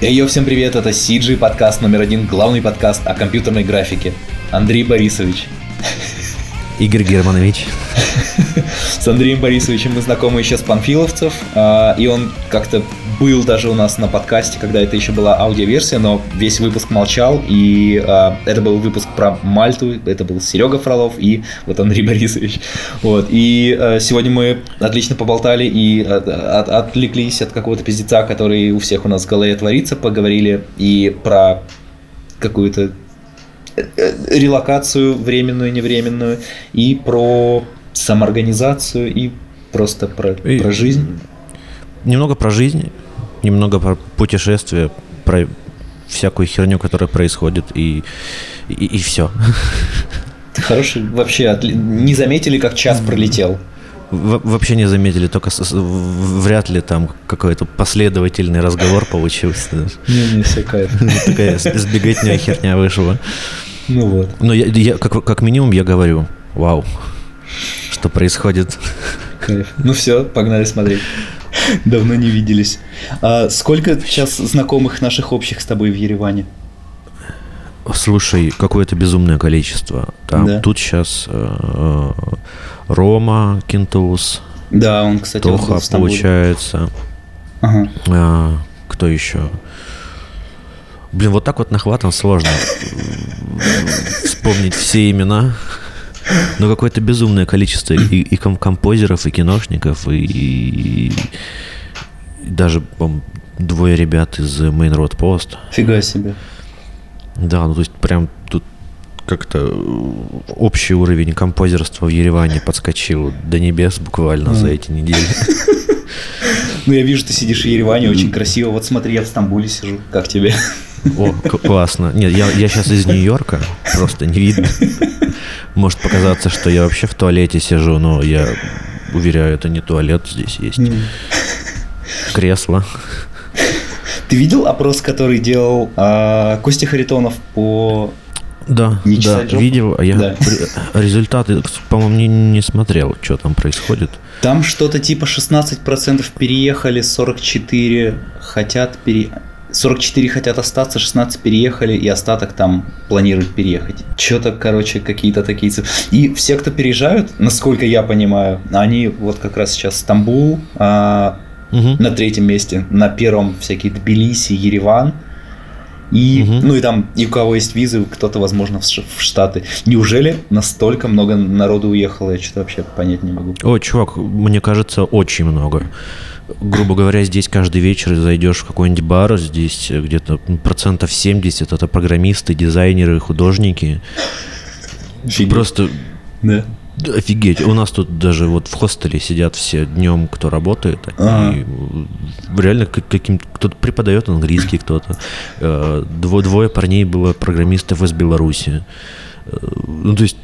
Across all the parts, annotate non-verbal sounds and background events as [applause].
Йо, всем привет, это CG, подкаст номер один, главный подкаст о компьютерной графике. Андрей Борисович. Игорь Германович. С Андреем Борисовичем мы знакомы еще с Панфиловцев, а, и он как-то был даже у нас на подкасте, когда это еще была аудиоверсия, но весь выпуск молчал, и а, это был выпуск про Мальту, это был Серега Фролов и вот Андрей Борисович. Вот, и а, сегодня мы отлично поболтали и от, отвлеклись от какого-то пиздеца, который у всех у нас в голове творится, поговорили и про какую-то релокацию временную, невременную, и про самоорганизацию, и просто про, и про жизнь. Немного про жизнь, немного про путешествие, про всякую херню, которая происходит, и, и, и все. Хороший вообще. Не заметили, как час пролетел? вообще не заметили, только вряд ли там какой-то последовательный разговор получился. Не, не, все кайф. Такая сбегательная херня вышла. Ну вот. Но я, я как, как минимум я говорю, вау, что происходит. Кайф. Ну все, погнали смотреть. Давно не виделись. А сколько сейчас знакомых наших общих с тобой в Ереване? Слушай, какое-то безумное количество. Там, да. Тут сейчас э, Рома Кентус. Да, он, кстати, Тоха, получается. Ага. А, кто еще? Блин, вот так вот нахватом сложно вспомнить все имена. Но какое-то безумное количество и, и композеров, и киношников, и, и, и даже двое ребят из Main Road Post. Фига себе. Да, ну то есть прям тут как-то общий уровень композерства в Ереване подскочил до небес буквально mm. за эти недели. [laughs] Ну, я вижу, ты сидишь в Ереване, очень красиво. Вот смотри, я в Стамбуле сижу. Как тебе? О, классно. Нет, я, я сейчас из Нью-Йорка, просто не видно. Может показаться, что я вообще в туалете сижу, но я уверяю, это не туалет, здесь есть кресло. Ты видел опрос, который делал а, Костя Харитонов по да, не да, видел. А я да. результаты, по-моему, не, не смотрел, что там происходит. Там что-то типа 16% переехали, 44 хотят пере... 44 хотят остаться, 16 переехали, и остаток там планируют переехать. Что-то, короче, какие-то такие цифры. И все, кто переезжают, насколько я понимаю, они вот как раз сейчас Стамбул а, угу. на третьем месте, на первом всякие Тбилиси, Ереван. И, угу. ну и там, и у кого есть визы, кто-то, возможно, в Штаты. Неужели настолько много народу уехало? Я что-то вообще понять не могу. О, чувак, мне кажется, очень много грубо говоря, здесь каждый вечер зайдешь в какой-нибудь бар, здесь где-то процентов 70 это программисты, дизайнеры, художники. Офигеть. Просто да. Офигеть. У нас тут даже вот в хостеле сидят все днем, кто работает. А-а-а. И реально каким кто-то преподает английский, кто-то. Э, двое, двое парней было программистов из Беларуси. Э, ну, то есть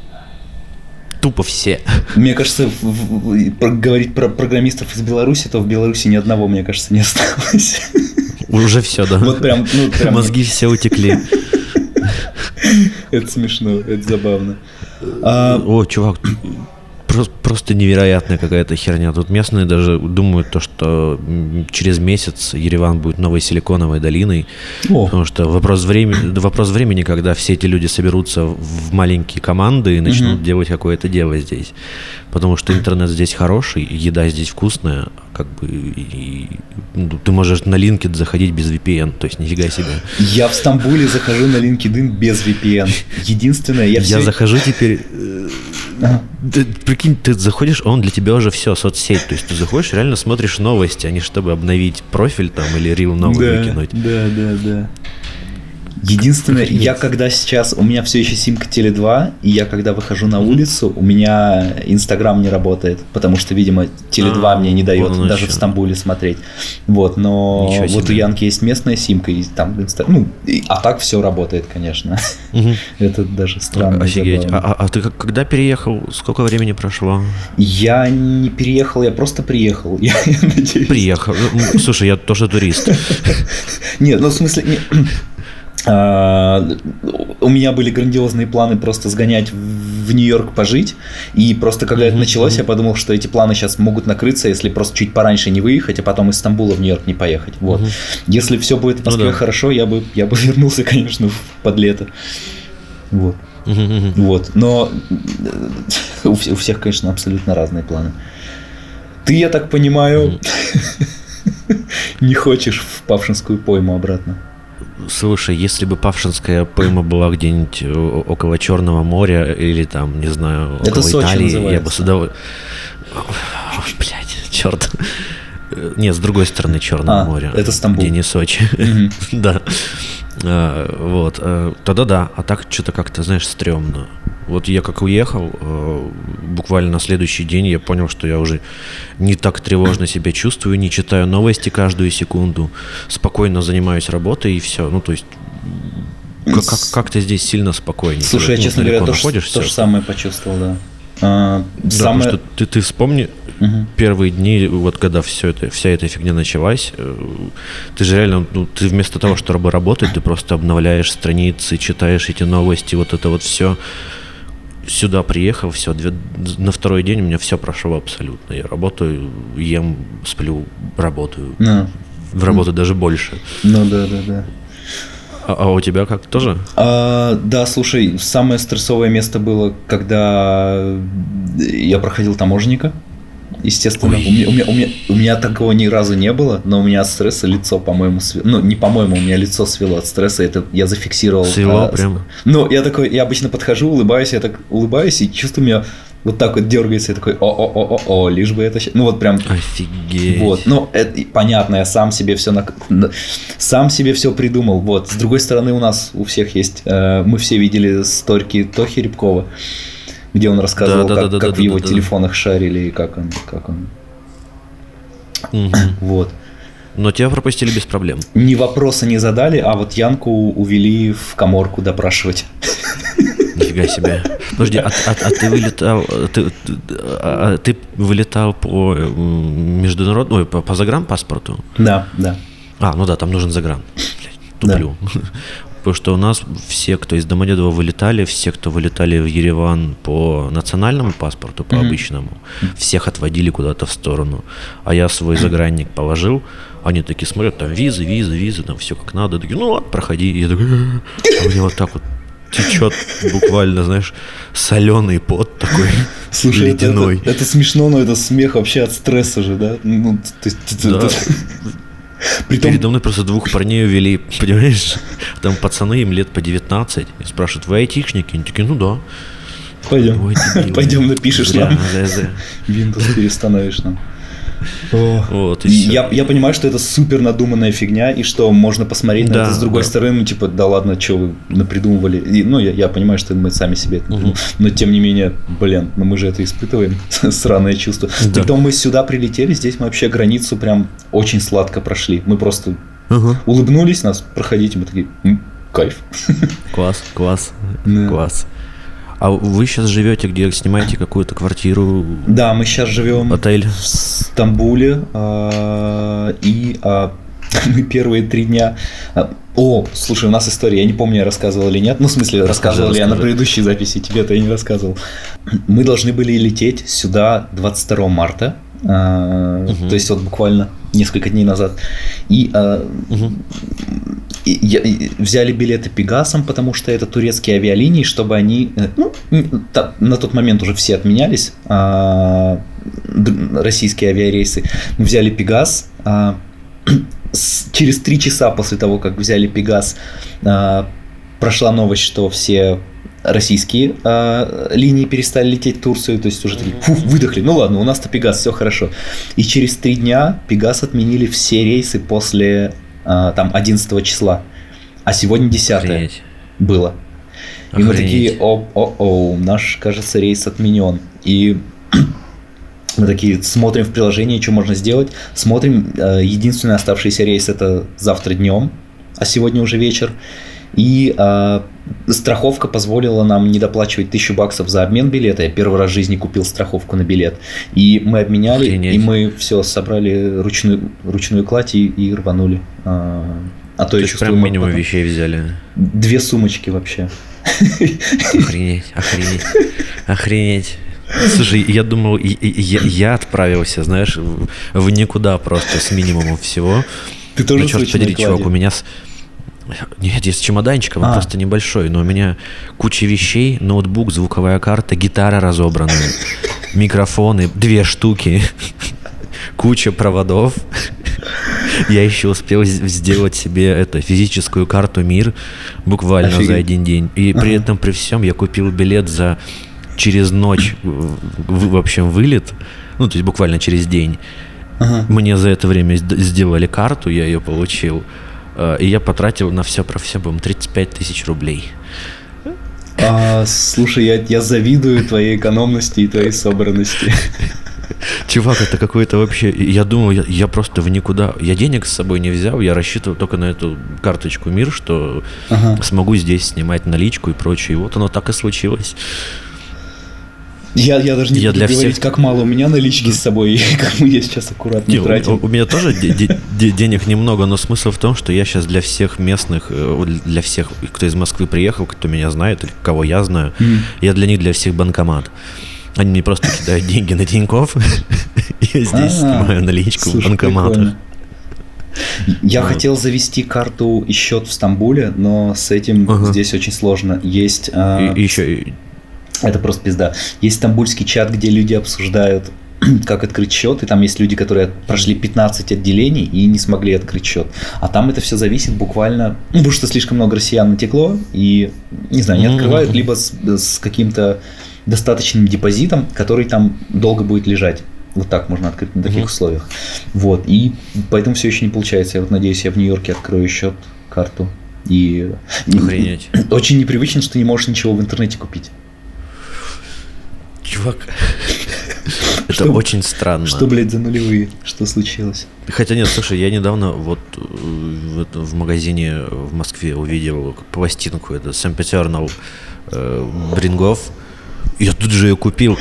тупо все. Мне кажется, в, в, про, говорить про программистов из Беларуси, то в Беларуси ни одного, мне кажется, не осталось. Уже все, да. Вот прям, ну, прям... Мозги все утекли. Это смешно, это забавно. А... О, чувак, просто, просто невероятная какая-то херня. Тут местные даже думают то, что через месяц Ереван будет новой силиконовой долиной. О. Потому что вопрос времени, вопрос времени, когда все эти люди соберутся в маленькие команды и начнут угу. делать какое-то дело здесь. Потому что интернет здесь хороший, еда здесь вкусная, как бы и, ну, ты можешь на LinkedIn заходить без VPN, то есть нифига себе. Я в Стамбуле захожу на LinkedIn без VPN. Единственное, я все... Я захожу теперь... Ага. Ты, прикинь, ты заходишь, он для тебя уже все, соцсеть. То есть ты заходишь, реально смотришь новости, а не чтобы обновить профиль там или рил новый да, выкинуть. Да, да, да. Единственное, я когда сейчас, у меня все еще симка Теле 2, и я когда выхожу на улицу, у меня Инстаграм не работает, потому что, видимо, Теле 2 а, мне не дает даже еще. в Стамбуле смотреть. Вот, но вот у Янки есть местная симка, и там инста... ну, и, а так все работает, конечно. Угу. [laughs] Это даже странно. Офигеть. А, а, а ты когда переехал? Сколько времени прошло? Я не переехал, я просто приехал. Я, [laughs] я надеюсь. Приехал. Слушай, я тоже турист. [laughs] Нет, ну в смысле... у меня были грандиозные планы просто сгонять в Нью-Йорк пожить. И просто когда это началось, я подумал, что эти планы сейчас могут накрыться, если просто чуть пораньше не выехать, а потом из Стамбула в Нью-Йорк не поехать. Вот. Если все будет в Москве Ну да. хорошо, я бы, я бы [laughs] вернулся, конечно, под лето. Вот. Вот. Но э, у, у всех, конечно, абсолютно разные планы. Ты, я так понимаю, [laughs] не хочешь в Павшинскую пойму обратно. Слушай, если бы Павшинская пойма была где-нибудь о- около Черного моря или там, не знаю, Это около Сочи Италии, я бы называется. с удовольствием... Блять, черт. Нет, с другой стороны Черного А, моря. это Стамбул. Где не Сочи. [laughs] Да. А, Вот. э, Тогда да. А так что-то как-то, знаешь, стрёмно. Вот я как уехал, э, буквально на следующий день я понял, что я уже не так тревожно себя чувствую, не читаю новости каждую секунду, спокойно занимаюсь работой и все. Ну, то есть как- как- как-то здесь сильно спокойнее. Слушай, я, ну, честно говоря, то, то же самое почувствовал, да. А, Да, самое- потому что ты, ты вспомни, Мгм. первые дни, вот когда все это, вся эта фигня началась, э, ты же реально, ну, ты вместо того, чтобы работать, ты просто обновляешь страницы, читаешь эти новости, вот это вот все. Сюда приехал, все, на второй день у меня все прошло абсолютно. Я работаю, ем, сплю, работаю. Ну, В работу даже больше. ну да, да, да. А, а у тебя как тоже? А, да, слушай, самое стрессовое место было, когда я проходил таможенника. Естественно, Ой. у меня, у, меня, у, меня, у меня такого ни разу не было, но у меня от стресса лицо, по-моему, све- ну не по-моему, у меня лицо свело от стресса, это я зафиксировал. Свело а, прям? Ну, я такой, я обычно подхожу, улыбаюсь, я так улыбаюсь и чувствую меня вот так вот дергается, я такой, о-о-о-о-о, лишь бы это, ща-». ну вот прям Офигеть. вот, ну, это понятно, я сам себе все сам себе все придумал. Вот. С другой стороны, у нас у всех есть. э, мы все видели сторики Тохи Рябкова, где он рассказывал, Да, да, как, да, да, как да, в его да, да. телефонах шарили и как он, как он. Мгм. [clears throat] Вот. Но тебя пропустили без проблем. Ни вопроса не задали, а вот Янку увели в коморку допрашивать. [laughs] Нифига себе. Подожди, а, а- а ты вылетал, ты, а- а ты вылетал по международному, ой, по, по загранпаспорту? Да, да. А, ну да, там нужен загран. Блядь, туплю. [laughs] Потому что у нас все, кто из Домодедова вылетали, все, кто вылетали в Ереван по национальному паспорту, по Мгм. обычному, всех отводили куда-то в сторону. А я свой загранник положил, они такие смотрят, там визы, визы, визы, там все как надо. Такие, ну вот, проходи. И я такой, а меня вот так вот течет буквально, знаешь, соленый пот такой Слушай, это, ледяной. это- это смешно, но это смех вообще от стресса же, да? Ну, есть, это- Да. это- Притом, Передо мной просто двух парней увели, [laughs] понимаешь? Там пацаны, им лет по 19. И спрашивают, вы айтишники? Они такие, ну да. пойдем, Ой, [laughs] пойдем напишешь нам. Windows перестановишь нам. Вот, и я, я понимаю, что это супер надуманная фигня, и что можно посмотреть на Да, это с другой да. стороны, ну, типа, да ладно, что вы напридумывали. И, ну, я, я понимаю, что мы сами себе это напридумывали. Но тем не менее, блин, ну мы же это испытываем, [laughs] сраное чувство. Да. Притом мы сюда прилетели, здесь мы вообще границу прям очень сладко прошли. Мы просто Ага. улыбнулись, нас проходите, мы такие, «М, кайф. Класс, класс, Да. класс. А вы сейчас живете где? Снимаете какую-то квартиру, Да, мы сейчас живем отель? в Стамбуле, а, и а, [laughs] мы первые три дня... а, О, слушай, у нас история, я не помню, я рассказывал или нет. Ну, в смысле, Расскажи, рассказывал ли я на расскажи. предыдущей записи, тебе-то я не рассказывал. Мы должны были лететь сюда 22 марта, то есть вот буквально несколько дней назад. И я- взяли билеты Пегасом, потому что это турецкие авиалинии, чтобы они, э, ну, на тот момент уже все отменялись, а, российские авиарейсы. Мы взяли Пегас, а, [clears throat] с- через три часа после того, как взяли Пегас, а, прошла новость, что все российские а, линии перестали лететь в Турцию, то есть уже такие, фу, выдохли, ну ладно, у нас-то Пегас, все хорошо. И через три дня Пегас отменили все рейсы после там 11 числа, а сегодня 10 Охренеть. было. И мы Охренеть. такие, о, о, о, наш, кажется, рейс отменен. И [clears throat] мы такие смотрим в приложении, что можно сделать. Смотрим, э, единственный оставшийся рейс это завтра днем, а сегодня уже вечер. И э, страховка позволила нам не доплачивать тысячу баксов за обмен билета. Я первый раз в жизни купил страховку на билет. И мы обменяли, Охренеть. и мы все собрали ручную, ручную кладь и, и рванули. А, А то, То я чувствую... прям минимум потом- вещей взяли. Две сумочки вообще. Охренеть, охренеть, охренеть. Слушай, я думал, я, я отправился, знаешь, в, никуда просто с минимумом всего. Ты тоже ну, черт подери, чувак, у меня с... Нет, здесь с чемоданчиком, А. просто небольшой, но у меня куча вещей, ноутбук, звуковая карта, гитара разобранная, [laughs] микрофоны, две штуки, куча проводов. Я еще успел сделать себе это физическую карту мир буквально за Офигеть. один день. И при этом при всем я купил билет за через ночь, в, в- общем, вылет, ну то есть буквально через день. Ага. Мне за это время сд- сделали карту, я ее получил. Э, И я потратил на все про все, по 35 тысяч рублей. А, слушай, я, я завидую твоей экономности и твоей собранности. [laughs] Чувак, это какой-то вообще... Я думал, я, я просто в никуда... Я денег с собой не взял, я рассчитывал только на эту карточку МИР, что Ага. смогу здесь снимать наличку и прочее. И вот оно так и случилось. Я, я даже не Я буду для говорить, всех- как мало у меня налички с собой, [laughs] и как мы ее сейчас аккуратно Не, у, тратим. у- у меня тоже де- де- де- денег немного, но смысл в том, что я сейчас для всех местных, э, для всех, кто из Москвы приехал, кто меня знает или кого я знаю, я для них для всех банкомат. Они мне просто кидают [laughs] деньги на Тинькофф, [laughs] я здесь А, снимаю наличку в банкоматах. Я Вот. хотел завести карту и счет в Стамбуле, но с этим Ага. здесь очень сложно. Есть, а, И, еще это просто пизда. Есть стамбульский чат, где люди обсуждают, [clears throat] как открыть счет, и там есть люди, которые прошли 15 отделений и не смогли открыть счет. А там это все зависит буквально, ну, [clears throat] потому что слишком много россиян натекло, и, не знаю, не открывают, либо с, с каким-то достаточным депозитом, который там долго будет лежать. Вот так можно открыть на таких Мгм. условиях. Вот. И поэтому все еще не получается. Я вот надеюсь, я в Нью-Йорке открою счет, карту. И охренеть. [clears throat] очень непривычно, что не можешь ничего в интернете купить. Чувак, [laughs] это Что- очень странно. Что, блядь, за нулевые? Что случилось? Хотя нет, слушай, я недавно вот э, в, в магазине в Москве увидел пластинку, это Sempiternal э, Брингов. Я тут же ее купил.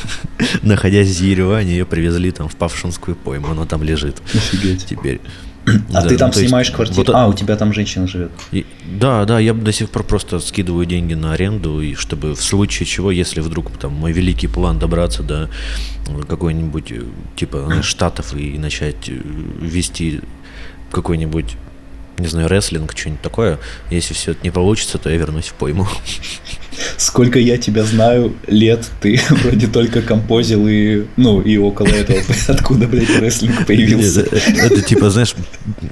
[laughs] Находясь в Ереване, ее привезли там в Павшинскую пойму, она там лежит Офигеть. теперь. А Да, ты там ну, то есть снимаешь квартиру? вот а, у тебя там женщина живет. И- да, да, я до сих пор просто скидываю деньги на аренду, и чтобы в случае чего, если вдруг там мой великий план добраться до э, какой-нибудь э, типа знаешь, штатов и начать э, вести какой-нибудь не знаю, рестлинг, что-нибудь такое. Если все это не получится, то я вернусь в пойму. Сколько я тебя знаю, лет ты [laughs] вроде только композил и, ну, и около этого. [laughs] Откуда, блядь, рестлинг появился? Это, это типа, знаешь,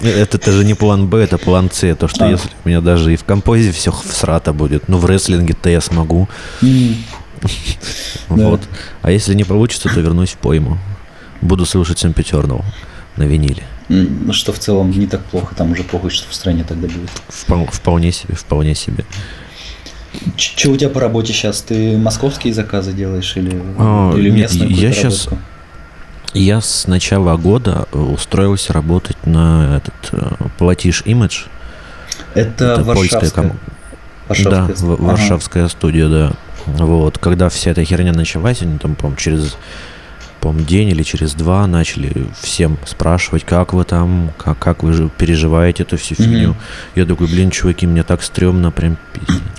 это даже не план Б, это план С. То, что А. если у меня даже и в композе все всрато будет, ну в рестлинге-то я смогу. [laughs] Да. Вот. А если не получится, то вернусь в пойму. Буду слушать Сэмпетернал на виниле. ну, Что в целом не так плохо, там уже похуй, что в стране тогда будет. Впол- вполне себе, вполне себе. Что у тебя по работе сейчас? Ты московские заказы делаешь или, А, или нет, местную я работку? Я с начала года э, устроился работать на этот э, Платиш Image. Это, это польская Варшавская. ком- Варшавская. Да, Ага. Варшавская студия, да. Вот, когда вся эта херня началась, они там, по через по день или через два начали всем спрашивать, как вы там, как, как вы переживаете эту всю фигню. Я такой, блин, чуваки, мне так стрёмно, прям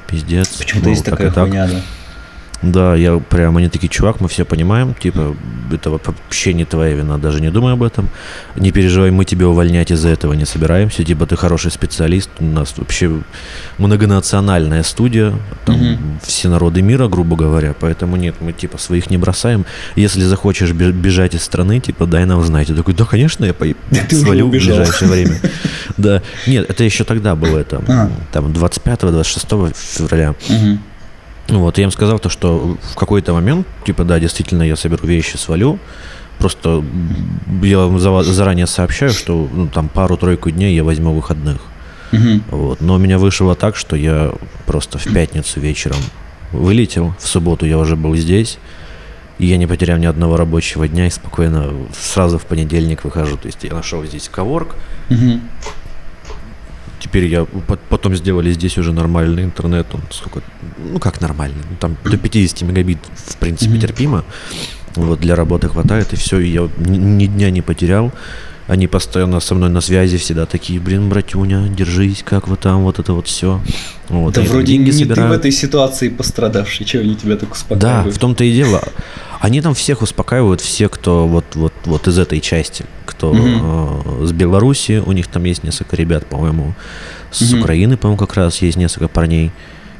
пиздец. Почему-то Ну, есть такая так. хуйня, да. Да, я прям, они такие, чувак, мы все понимаем, типа, это вообще не твоя вина, даже не думай об этом. Не переживай, мы тебя увольнять из-за этого не собираемся, типа, ты хороший специалист, у нас вообще многонациональная студия, там Мгм. все народы мира, грубо говоря, поэтому нет, мы, типа, своих не бросаем. Если захочешь бе- бежать из страны, типа, дай нам знать. Я такой, да, конечно, я по- [laughs] ты свалю в ближайшее время. [laughs] Да, нет, это еще тогда было, это, А. там, 25-26 февраля. Мгм. Вот, я им сказал то, что в какой-то момент, типа, да, действительно, я соберу вещи, свалю. Просто я вам за- заранее сообщаю, что ну, там пару-тройку дней я возьму выходных. Мгм. Вот. Но у меня вышло так, что я просто в пятницу вечером вылетел, в субботу я уже был здесь, и я не потерял ни одного рабочего дня и спокойно сразу в понедельник выхожу. То есть я нашел здесь коворк, Мгм. Теперь я по- потом сделали здесь уже нормальный интернет, он сколько, ну как нормальный, ну, там до 50 мегабит в принципе терпимо, вот для работы хватает и все, и я ни, ни дня не потерял, Они постоянно со мной на связи всегда такие, блин, братюня, держись, как вы там, вот это вот все. Вот, Да вроде не ты в собирают. этой ситуации пострадавший, чего они тебя так Да, успокаивают? в том-то и дело. Они там всех успокаивают, все, кто вот, вот, вот из этой части, кто э, с Беларуси, у них там есть несколько ребят, по-моему, с Мгм. Украины, по-моему, как раз есть несколько парней,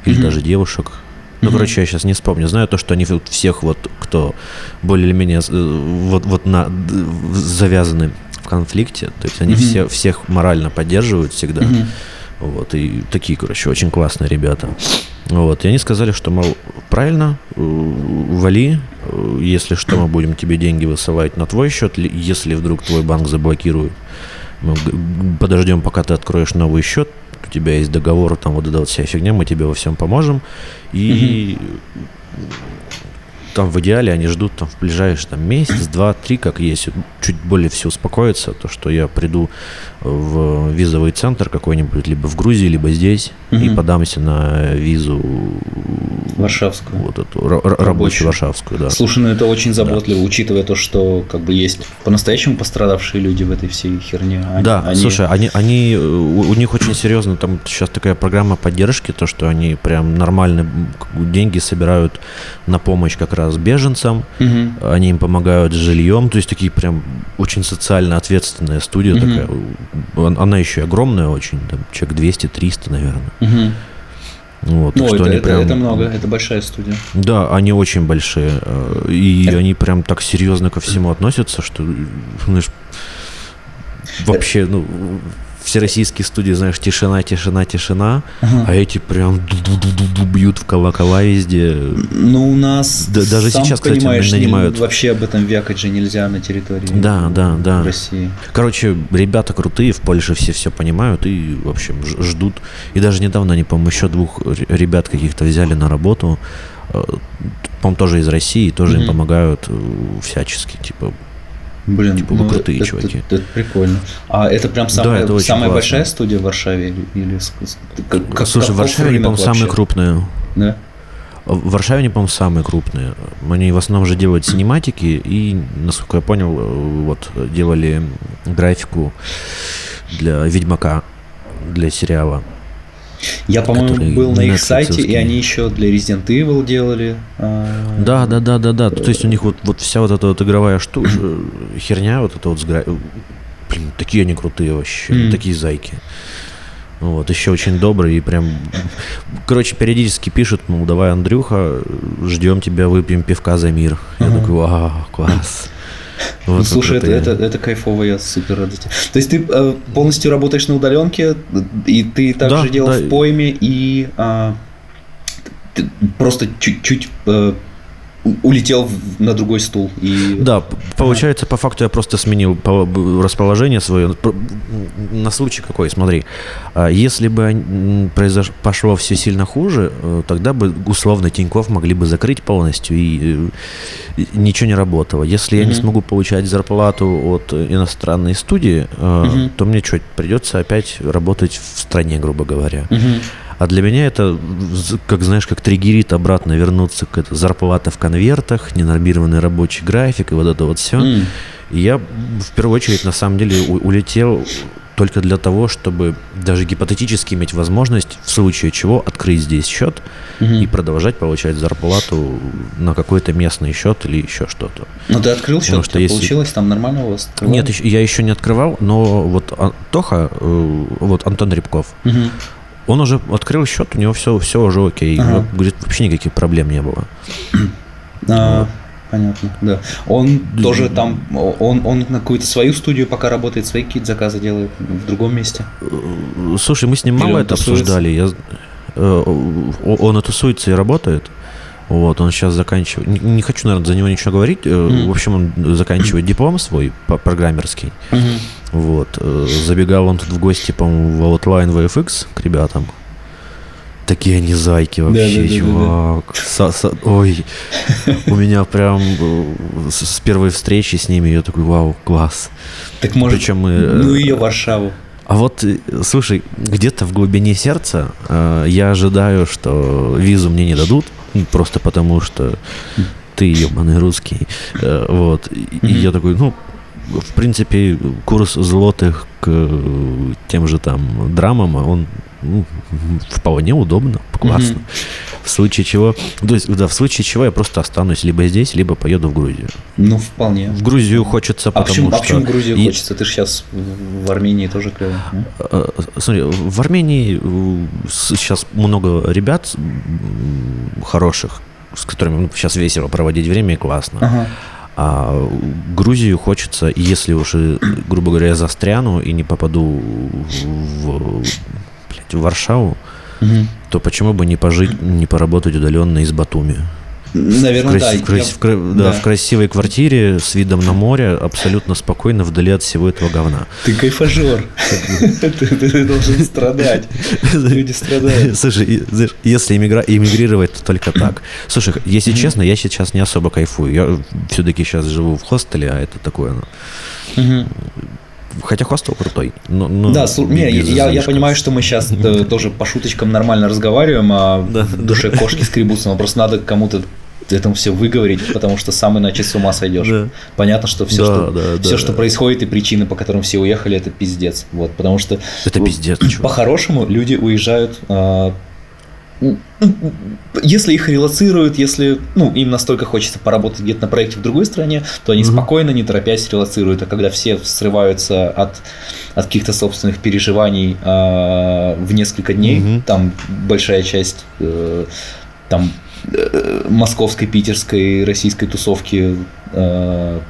или Мгм. даже девушек. Ну, Мгм. короче, я сейчас не вспомню. Знаю то, что они всех вот, кто более или менее э, вот, вот на, завязаны в конфликте, то есть они Мгм. все, всех морально поддерживают всегда. Мгм. Вот, и такие, короче, очень классные ребята. Вот, и они сказали, что, мол, правильно, э, вали, э, если что, мы будем тебе деньги высылать на твой счет, ли- если вдруг твой банк заблокирует, мы подождем, пока ты откроешь новый счет, у тебя есть договор, там вот эта вот вся фигня, мы тебе во всем поможем, и там в идеале они ждут там в ближайший там, месяц, два, три, как есть, чуть более все успокоится, то, что я приду в визовый центр какой-нибудь, либо в Грузии, либо здесь, и Мгм. подамся на визу Варшавскую. вот эту ра- ра- рабочую Рабочую. варшавскую, да. Слушай, ну это очень заботливо, учитывая то, что как бы есть по-настоящему пострадавшие люди в этой всей херне. Они- Да, они- слушай, они, они, э, у, у них очень серьезно, там сейчас такая программа поддержки, то, что они прям нормально деньги собирают на помощь как раз беженцам, Мгм. они им помогают с жильем, то есть такие прям очень социально ответственная студия Мгм. такая. Он- Она еще огромная очень, там человек 200-300, наверное. Мгм. Вот, Ну, что это, они это- прям- это много, это большая студия. Да, они очень большие. э, И Это- они прям так серьезно ко всему относятся, что, знаешь, вообще, ну, все российские студии, знаешь, тишина, тишина, тишина, Ага. а эти прям бьют в колокола везде. Ну, у нас, Да, даже сам сейчас, кстати, нанимают. вообще об этом вякать же нельзя на территории Да, да, да. России. Короче, ребята крутые, в Польше все все понимают и, в общем, ждут. И даже недавно они, по-моему, еще двух ребят каких-то взяли на работу. э, По-моему, тоже из России, тоже им Мгм. помогают э, всячески. Типа, Блин, Типа, вы крутые это, чуваки. Это, это прикольно. А это прям Да, самая, это очень самая классно. большая студия в Варшаве или, как- как- слушай, в каков Варшаве они, по-моему, самые крупные. Да? В Варшаве они, по-моему, самые крупные. Они в основном же делают синематики и, насколько я понял, вот делали графику для Ведьмака, для сериала. Я, по-моему, был на их сайте, и они еще для Resident Evil делали. а, Да, да, да, да, да. То есть у них вот, вот вся вот эта вот игровая штука, [clears throat] херня, вот это вот с Блин, такие они крутые вообще, такие зайки. Вот, еще очень добрые и прям... Короче, периодически пишут, мол, давай, Андрюха, ждем тебя, выпьем пивка за мир. Я такой, вау, класс. Ну, Вот вы слушай, это, крутые. это, это кайфово, я супер рад. То есть ты э, полностью работаешь на удаленке, и ты также Да, делал да. в пойме, и ты просто чуть-чуть э, улетел на другой стул. И... Да, получается, по факту я просто сменил расположение свое. На случай какой, смотри. а, Если бы произош- пошло все сильно хуже, э, тогда бы условно Тиньков могли бы закрыть полностью и э, и ничего не работало. Если я не смогу получать зарплату от иностранной студии, Мгм. то мне что, придется опять работать в стране, грубо говоря. Мгм. А для меня это, как знаешь, как триггерит обратно вернуться к этой зарплата в конвертах, ненормированный рабочий график и вот это вот все. М. И я в первую очередь на самом деле у- улетел только для того, чтобы даже гипотетически иметь возможность в случае чего открыть здесь счет Мгм. и продолжать получать зарплату на какой-то местный счет или еще что-то. Ну ты открыл счет, Потому что если- получилось там нормально у вас? Нет, я еще не открывал, но вот а, Тоха, э, вот Антон Рябков, Мгм. Он уже открыл счет, у него все, все уже окей. Ага. Вот, говорит, вообще никаких проблем не было. [clears throat] А, Понятно, да. Он тоже там, он, он на какую-то свою студию пока работает, свои какие-то заказы делает в другом месте. Слушай, мы с ним Или мало это тусуется? обсуждали. Я, э, он и тусуется и работает. Вот, он сейчас заканчивает. Не, не хочу, наверное, за него ничего говорить. Мгм. В общем, он заканчивает диплом свой программерский. Вот. э, Забегал он тут в гости, по-моему, в Outline VFX к ребятам. Такие они зайки вообще, Да-да-да-да-да. чувак. Со- со- ой, у меня прям э, с с первой встречи с ними я такой, вау, класс. Так может, Причем мы... ну ее Варшаву. А вот, э, слушай, где-то в глубине сердца э, я ожидаю, что визу мне не дадут, ну, просто потому что ты ебаный русский. Э, вот. И, я такой, ну, в принципе, курс злотых к тем же там драмам, он ну, вполне удобно, классно. В случае чего, то есть, да, в случае чего я просто останусь либо здесь, либо поеду в Грузию. Ну, вполне. В Грузию хочется, А потому почему, что... а почему в Грузию и- хочется? Ты же сейчас в Армении тоже клево. Э, Смотри, в Армении сейчас много ребят хороших, с которыми сейчас весело проводить время и классно. Ага. А Грузию хочется, если уж, грубо говоря, я застряну и не попаду в, блядь, в Варшаву, Мгм. то почему бы не пожить, не поработать удаленно из Батуми? Наверное, в, да. краси- в крас- я- в да, да. в красивой квартире с видом на море, абсолютно спокойно, вдали от всего этого говна. Ты кайфажер. Ты должен страдать. Люди страдают. Слушай, если эмигрировать, то только так. Слушай, если честно, я сейчас не особо кайфую. Я все-таки сейчас живу в хостеле, а это такое, ну. Хотя хостел крутой. Но, но Да, слу- не, я, я понимаю, что мы сейчас [laughs] тоже по шуточкам нормально разговариваем, а Да, в душе кошки скребутся, но просто надо кому-то этому все выговорить, потому что сам иначе с ума сойдешь. Да. Понятно, что все, Да, что, да, все, да. что происходит и причины, по которым все уехали, это пиздец. Вот, потому что Это пиздец, по-хорошему люди уезжают. Если их релацируют, если ну, им настолько хочется поработать где-то на проекте в другой стране, то они Мгм. спокойно, не торопясь, релацируют. А когда все срываются от, от каких-то собственных переживаний а, в несколько дней, Мгм. там большая часть э, там э, московской, питерской, российской тусовки э,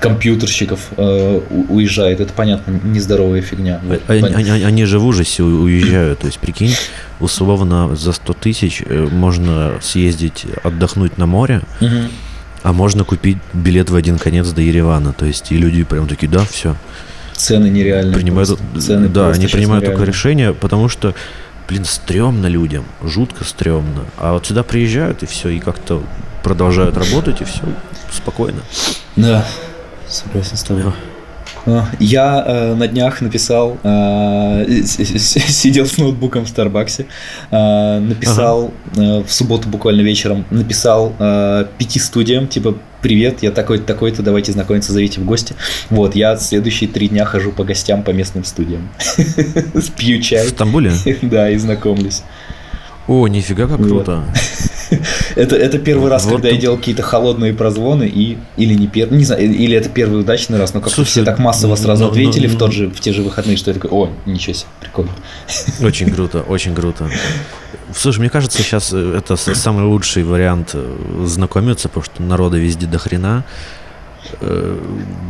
компьютерщиков э, уезжает. Это понятно, нездоровая фигня. Вот, А- Они, они- они же в ужасе уезжают. То есть, прикинь, условно за 100 тысяч э, можно съездить отдохнуть на море, Мгм. а можно купить билет в один конец до Еревана. То есть, и люди прям такие, да, все. Цены нереальные. принимают, просто. Цены да, они принимают нереальные. решение, потому что, блин, стрёмно людям, жутко стрёмно. А вот сюда приезжают и все, и как-то продолжают работать, и все спокойно. Да, согласен с тобой. А, Я э, на днях написал, э, сидел с ноутбуком в Старбаксе, э, написал э, в субботу буквально вечером, написал э, пяти студиям, типа, привет, я такой-то, такой-то, давайте знакомиться, зовите в гости. Вот, я следующие три дня хожу по гостям по местным студиям. [laughs] Пью В чай, Стамбуле? [laughs] да, и знакомлюсь. О, нифига как круто. [laughs] Это, это первый раз, когда я делал какие-то холодные прозвоны, и, или не первый, не знаю, или это первый удачный раз, но как-то все так массово ну, сразу ну, ответили ну, в, тот же, в те же выходные, что я такой, о, ничего себе, прикольно. Очень круто, очень круто. Слушай, мне кажется, сейчас э, это самый лучший вариант э, знакомиться, потому что народа везде до хрена. Э,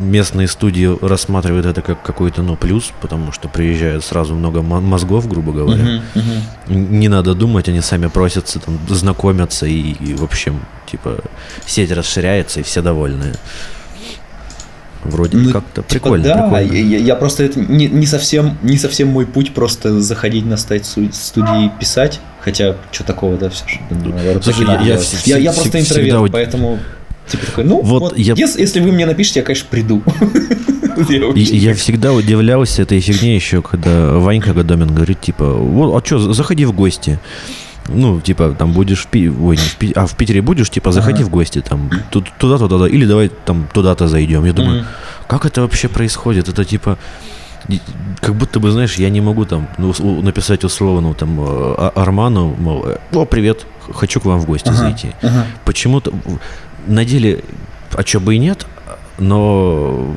Местные студии рассматривают это как какой-то, ну, плюс, потому что приезжает сразу много мо- мозгов, грубо говоря. Мгм. Н- Не надо думать, они сами просятся, там, знакомятся, и, и, в общем, типа, сеть расширяется, и все довольны. Вроде Ну, как-то Типа, прикольно, да, прикольно. Я, я просто это не, не совсем не совсем мой путь просто заходить на сайт су- студии писать, хотя что такого, да, все же. наверное, Слушай, я- я я, я вс- просто всегда интроверт, вот- поэтому типа такой, ну Вот вот, я- если, если вы мне напишите, я, конечно, приду. [laughs] Я всегда удивлялся этой фигне еще, когда Ванька Гадомин говорит, типа, вот, а что, заходи в гости. Ну, типа, там будешь в Пи- Ой, не в Пи- а в Питере будешь, типа, заходи Ага. в гости, там, ту- туда-то, туда, или давай там туда-то зайдем. Я думаю, Мгм. как это вообще происходит? Это типа, как будто бы, знаешь, я не могу там ну, написать условно там э, А- Арману, мол, о, привет, хочу к вам в гости Ага, зайти. ага. Почему-то на деле, а что бы и нет, но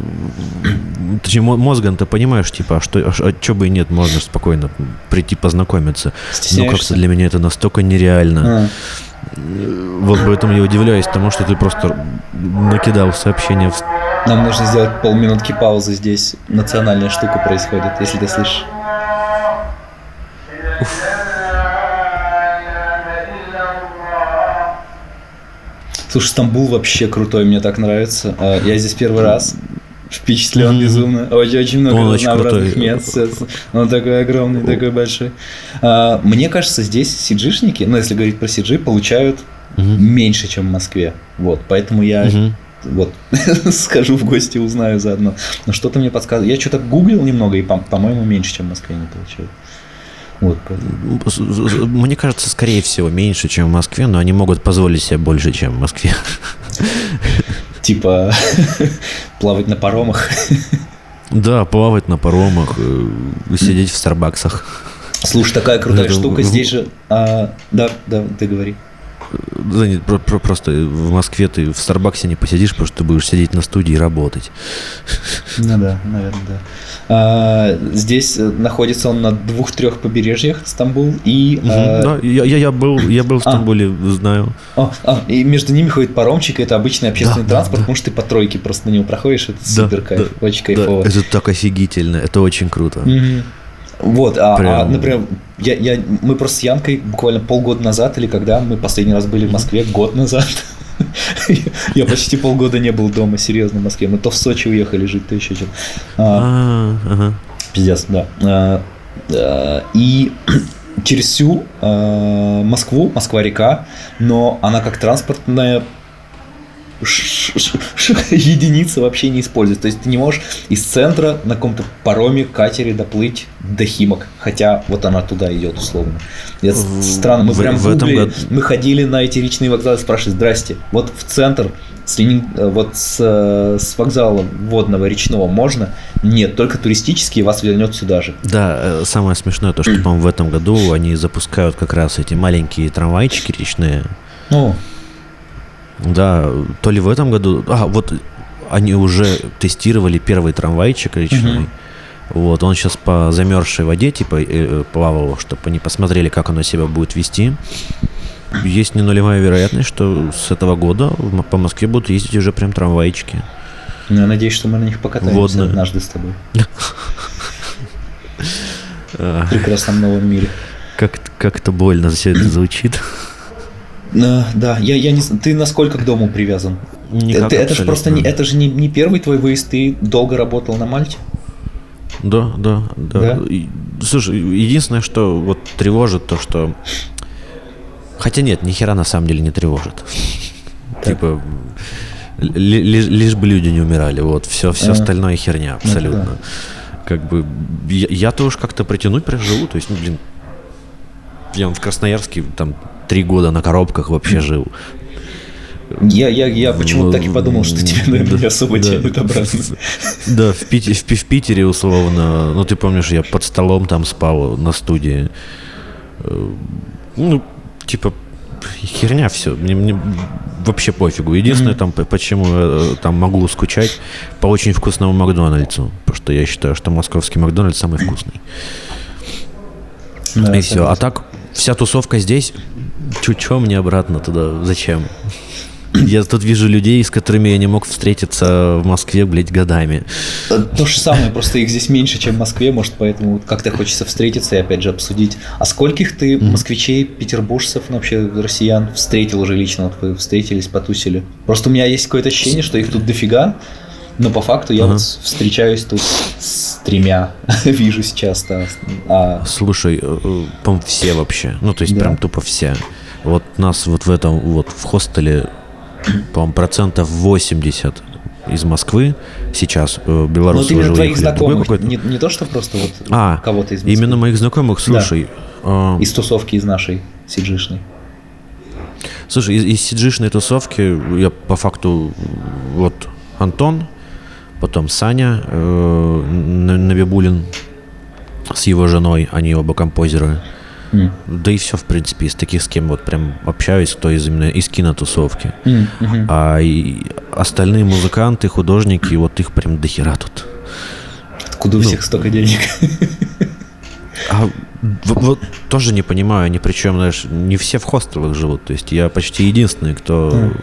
точнее, мо- мозгом ты понимаешь, типа, а что, а, что бы и нет, можно спокойно прийти познакомиться. Но Стесняешься? как-то для меня это настолько нереально. А. Вот поэтому я удивляюсь тому, что ты просто накидал сообщение в... Нам нужно сделать полминутки паузы здесь. Национальная штука происходит, если ты слышишь. Слушай, Стамбул вообще крутой, мне так нравится. А, Я здесь первый раз. Впечатлен Мгм. безумно. Очень, очень много Он очень разнообразных крутой. мест. Он такой огромный, такой большой. А, Мне кажется, здесь сиджишники, ну если говорить про сиджи, получают Мгм. меньше, чем в Москве. Вот, поэтому я Мгм. вот [laughs] схожу в гости, узнаю заодно. Но что-то мне подсказывает. Я что-то гуглил немного, и, по- по-моему, меньше, чем в Москве не получают. Вот, Мне кажется, скорее всего, меньше, чем в Москве, но они могут позволить себе больше, чем в Москве. типа, [laughs] плавать на паромах. Да, плавать на паромах, э, сидеть в Старбаксах. Слушай, такая крутая штука здесь же. А, да, да, ты говори. Да нет, про, про, просто в Москве ты в Старбаксе не посидишь, потому что ты будешь сидеть на студии и работать. Ну да, наверное, да. А, здесь находится он на двух-трех побережьях Стамбул и... Угу, а... Да, я, я, я, был, я был в а. Стамбуле, а. знаю. А, а, и между ними ходит паромчик, это обычный общественный да, транспорт, да, потому что ты по тройке просто на него проходишь, это да, супер кайф, да, очень кайфово. Да, это так офигительно, это очень круто. Угу. Вот, а, а например, я, я, мы просто с Янкой буквально полгода назад, или когда мы последний раз были в Москве, год назад, [laughs] я почти полгода не был дома, серьезно, в Москве. Мы то в Сочи уехали жить, то еще что-то. А, а, пиздец, да. А, и [clears throat] через всю Москву, Москва-река, но она как транспортная единица вообще не используется. То есть ты не можешь из центра на каком-то пароме, катере доплыть до Химок, хотя вот она туда идет условно. Это странно, мы в, прям в этом году... мы ходили на эти речные вокзалы, спрашивали, здрасте, вот в центр с, Ленин... вот с, с вокзала водного речного можно? Нет, только туристические вас вернет сюда же. Да, э, самое смешное то, что, [clears throat] по-моему, в этом году они запускают как раз эти маленькие трамвайчики речные. О. Да, то ли в этом году. А, вот они уже тестировали первый трамвайчик речной. Угу. Вот, он сейчас по замерзшей воде, типа, э, э, плавал, чтобы они посмотрели, как оно себя будет вести. Есть не нулевая вероятность, что с этого года по Москве будут ездить уже прям трамвайчики. Ну, я надеюсь, что мы на них покатаемся Водно. однажды с тобой. [laughs] В прекрасном новом мире. Как, как это больно все это звучит. Uh, да, я, я не Ты насколько к дому привязан? Никак, ты, это же просто не, это же не, не первый твой выезд, ты долго работал на Мальте? Да, да, да. да? Слушай, единственное, что вот тревожит то, что. Хотя нет, ни хера на самом деле не тревожит. [laughs] Типа. Лишь, лишь бы люди не умирали. Вот, все, все остальное херня, абсолютно. Как бы я-то уж как-то протянуть проживу. То есть, ну, блин, я в Красноярске там три года на коробках вообще жил. Я, я, я почему-то так и подумал, что тебе, наверное, не особо да, тянет обратно. Да, в, Пите, в, в Питере, условно, ну, ты помнишь, я под столом там спал на студии. Э, ну, типа, херня все. Мне, мне вообще пофигу. Единственное, mm-hmm. там, почему я э, там могу скучать по очень вкусному Макдональдсу. Потому что я считаю, что московский Макдональдс самый вкусный. Да, и все. А так, вся тусовка здесь. Чуть-чуть мне обратно туда. Зачем? Я тут вижу людей, с которыми я не мог встретиться в Москве, блядь, годами. То же самое, просто их здесь меньше, чем в Москве, может, поэтому как-то хочется встретиться и опять же обсудить. А скольких ты москвичей, петербуржцев, ну, вообще россиян встретил уже лично? Вот вы встретились, потусили. Просто у меня есть какое-то ощущение, что их тут дофига, но по факту я ага. вот встречаюсь тут с тремя, [laughs] вижу. Да. А... Слушай, э, э, по все вообще, ну то есть да. прям тупо все. Вот нас вот в этом, вот в хостеле, по-моему, процентов 80 из Москвы сейчас э, белорусы ну, уже твоих знакомых, не, не то, что просто вот а, кого-то из Москвы. именно моих знакомых, слушай. Да. Э, из тусовки из нашей, сиджишной. Слушай, из, из сиджишной тусовки я по факту вот Антон, потом Саня э, Навибулин с его женой, они оба композеры. Mm. Да и все, в принципе, из таких, с кем вот прям общаюсь, кто из именно из кинотусовки. Mm. Mm-hmm. А и остальные музыканты, художники, вот их прям дохера тут. Откуда у ну, всех столько денег? А вот, вот тоже не понимаю, они причем, знаешь, не все в хостелах живут. То есть я почти единственный, кто mm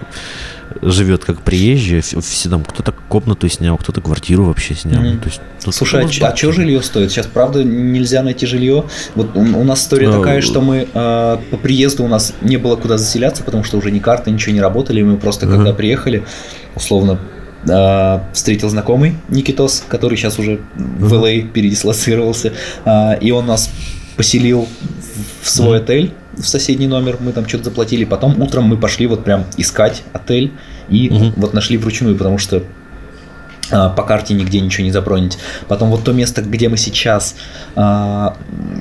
живет как приезжий, все там кто-то комнату снял, кто-то квартиру вообще снял. Mm-hmm. То есть, Слушай, а, а что жилье стоит? Сейчас, правда, нельзя найти жилье. Вот у, у нас история а, такая, что мы э, по приезду у нас не было куда заселяться, потому что уже ни карты, ничего не работали. И мы просто, когда uh-huh. приехали, условно, э, встретил знакомый Никитос, который сейчас уже uh-huh. в ЛА передислоцировался, э, и он нас поселил в свой uh-huh. отель в соседний номер, мы там что-то заплатили. Потом утром мы пошли вот прям искать отель и угу. вот нашли вручную, потому что А, по карте нигде ничего не забронить. Потом вот то место, где мы сейчас, а,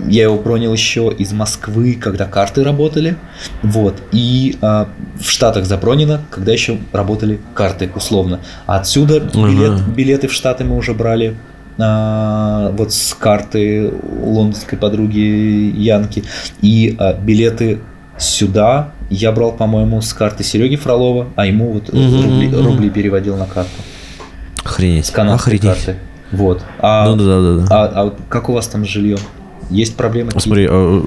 я его бронил еще из Москвы, когда карты работали. Вот. И а, в Штатах забронено, когда еще работали карты, условно. А отсюда билет, билеты в Штаты мы уже брали вот с карты лондонской подруги Янки. И билеты сюда я брал, по-моему, с карты Сереги Фролова, а ему вот рубли, рубли переводил на карту. Охренеть. С канадской Охренеть. карты. Вот. А, ну да, да, да. А, а как у вас там с жильем? Есть проблемы? Смотри, а,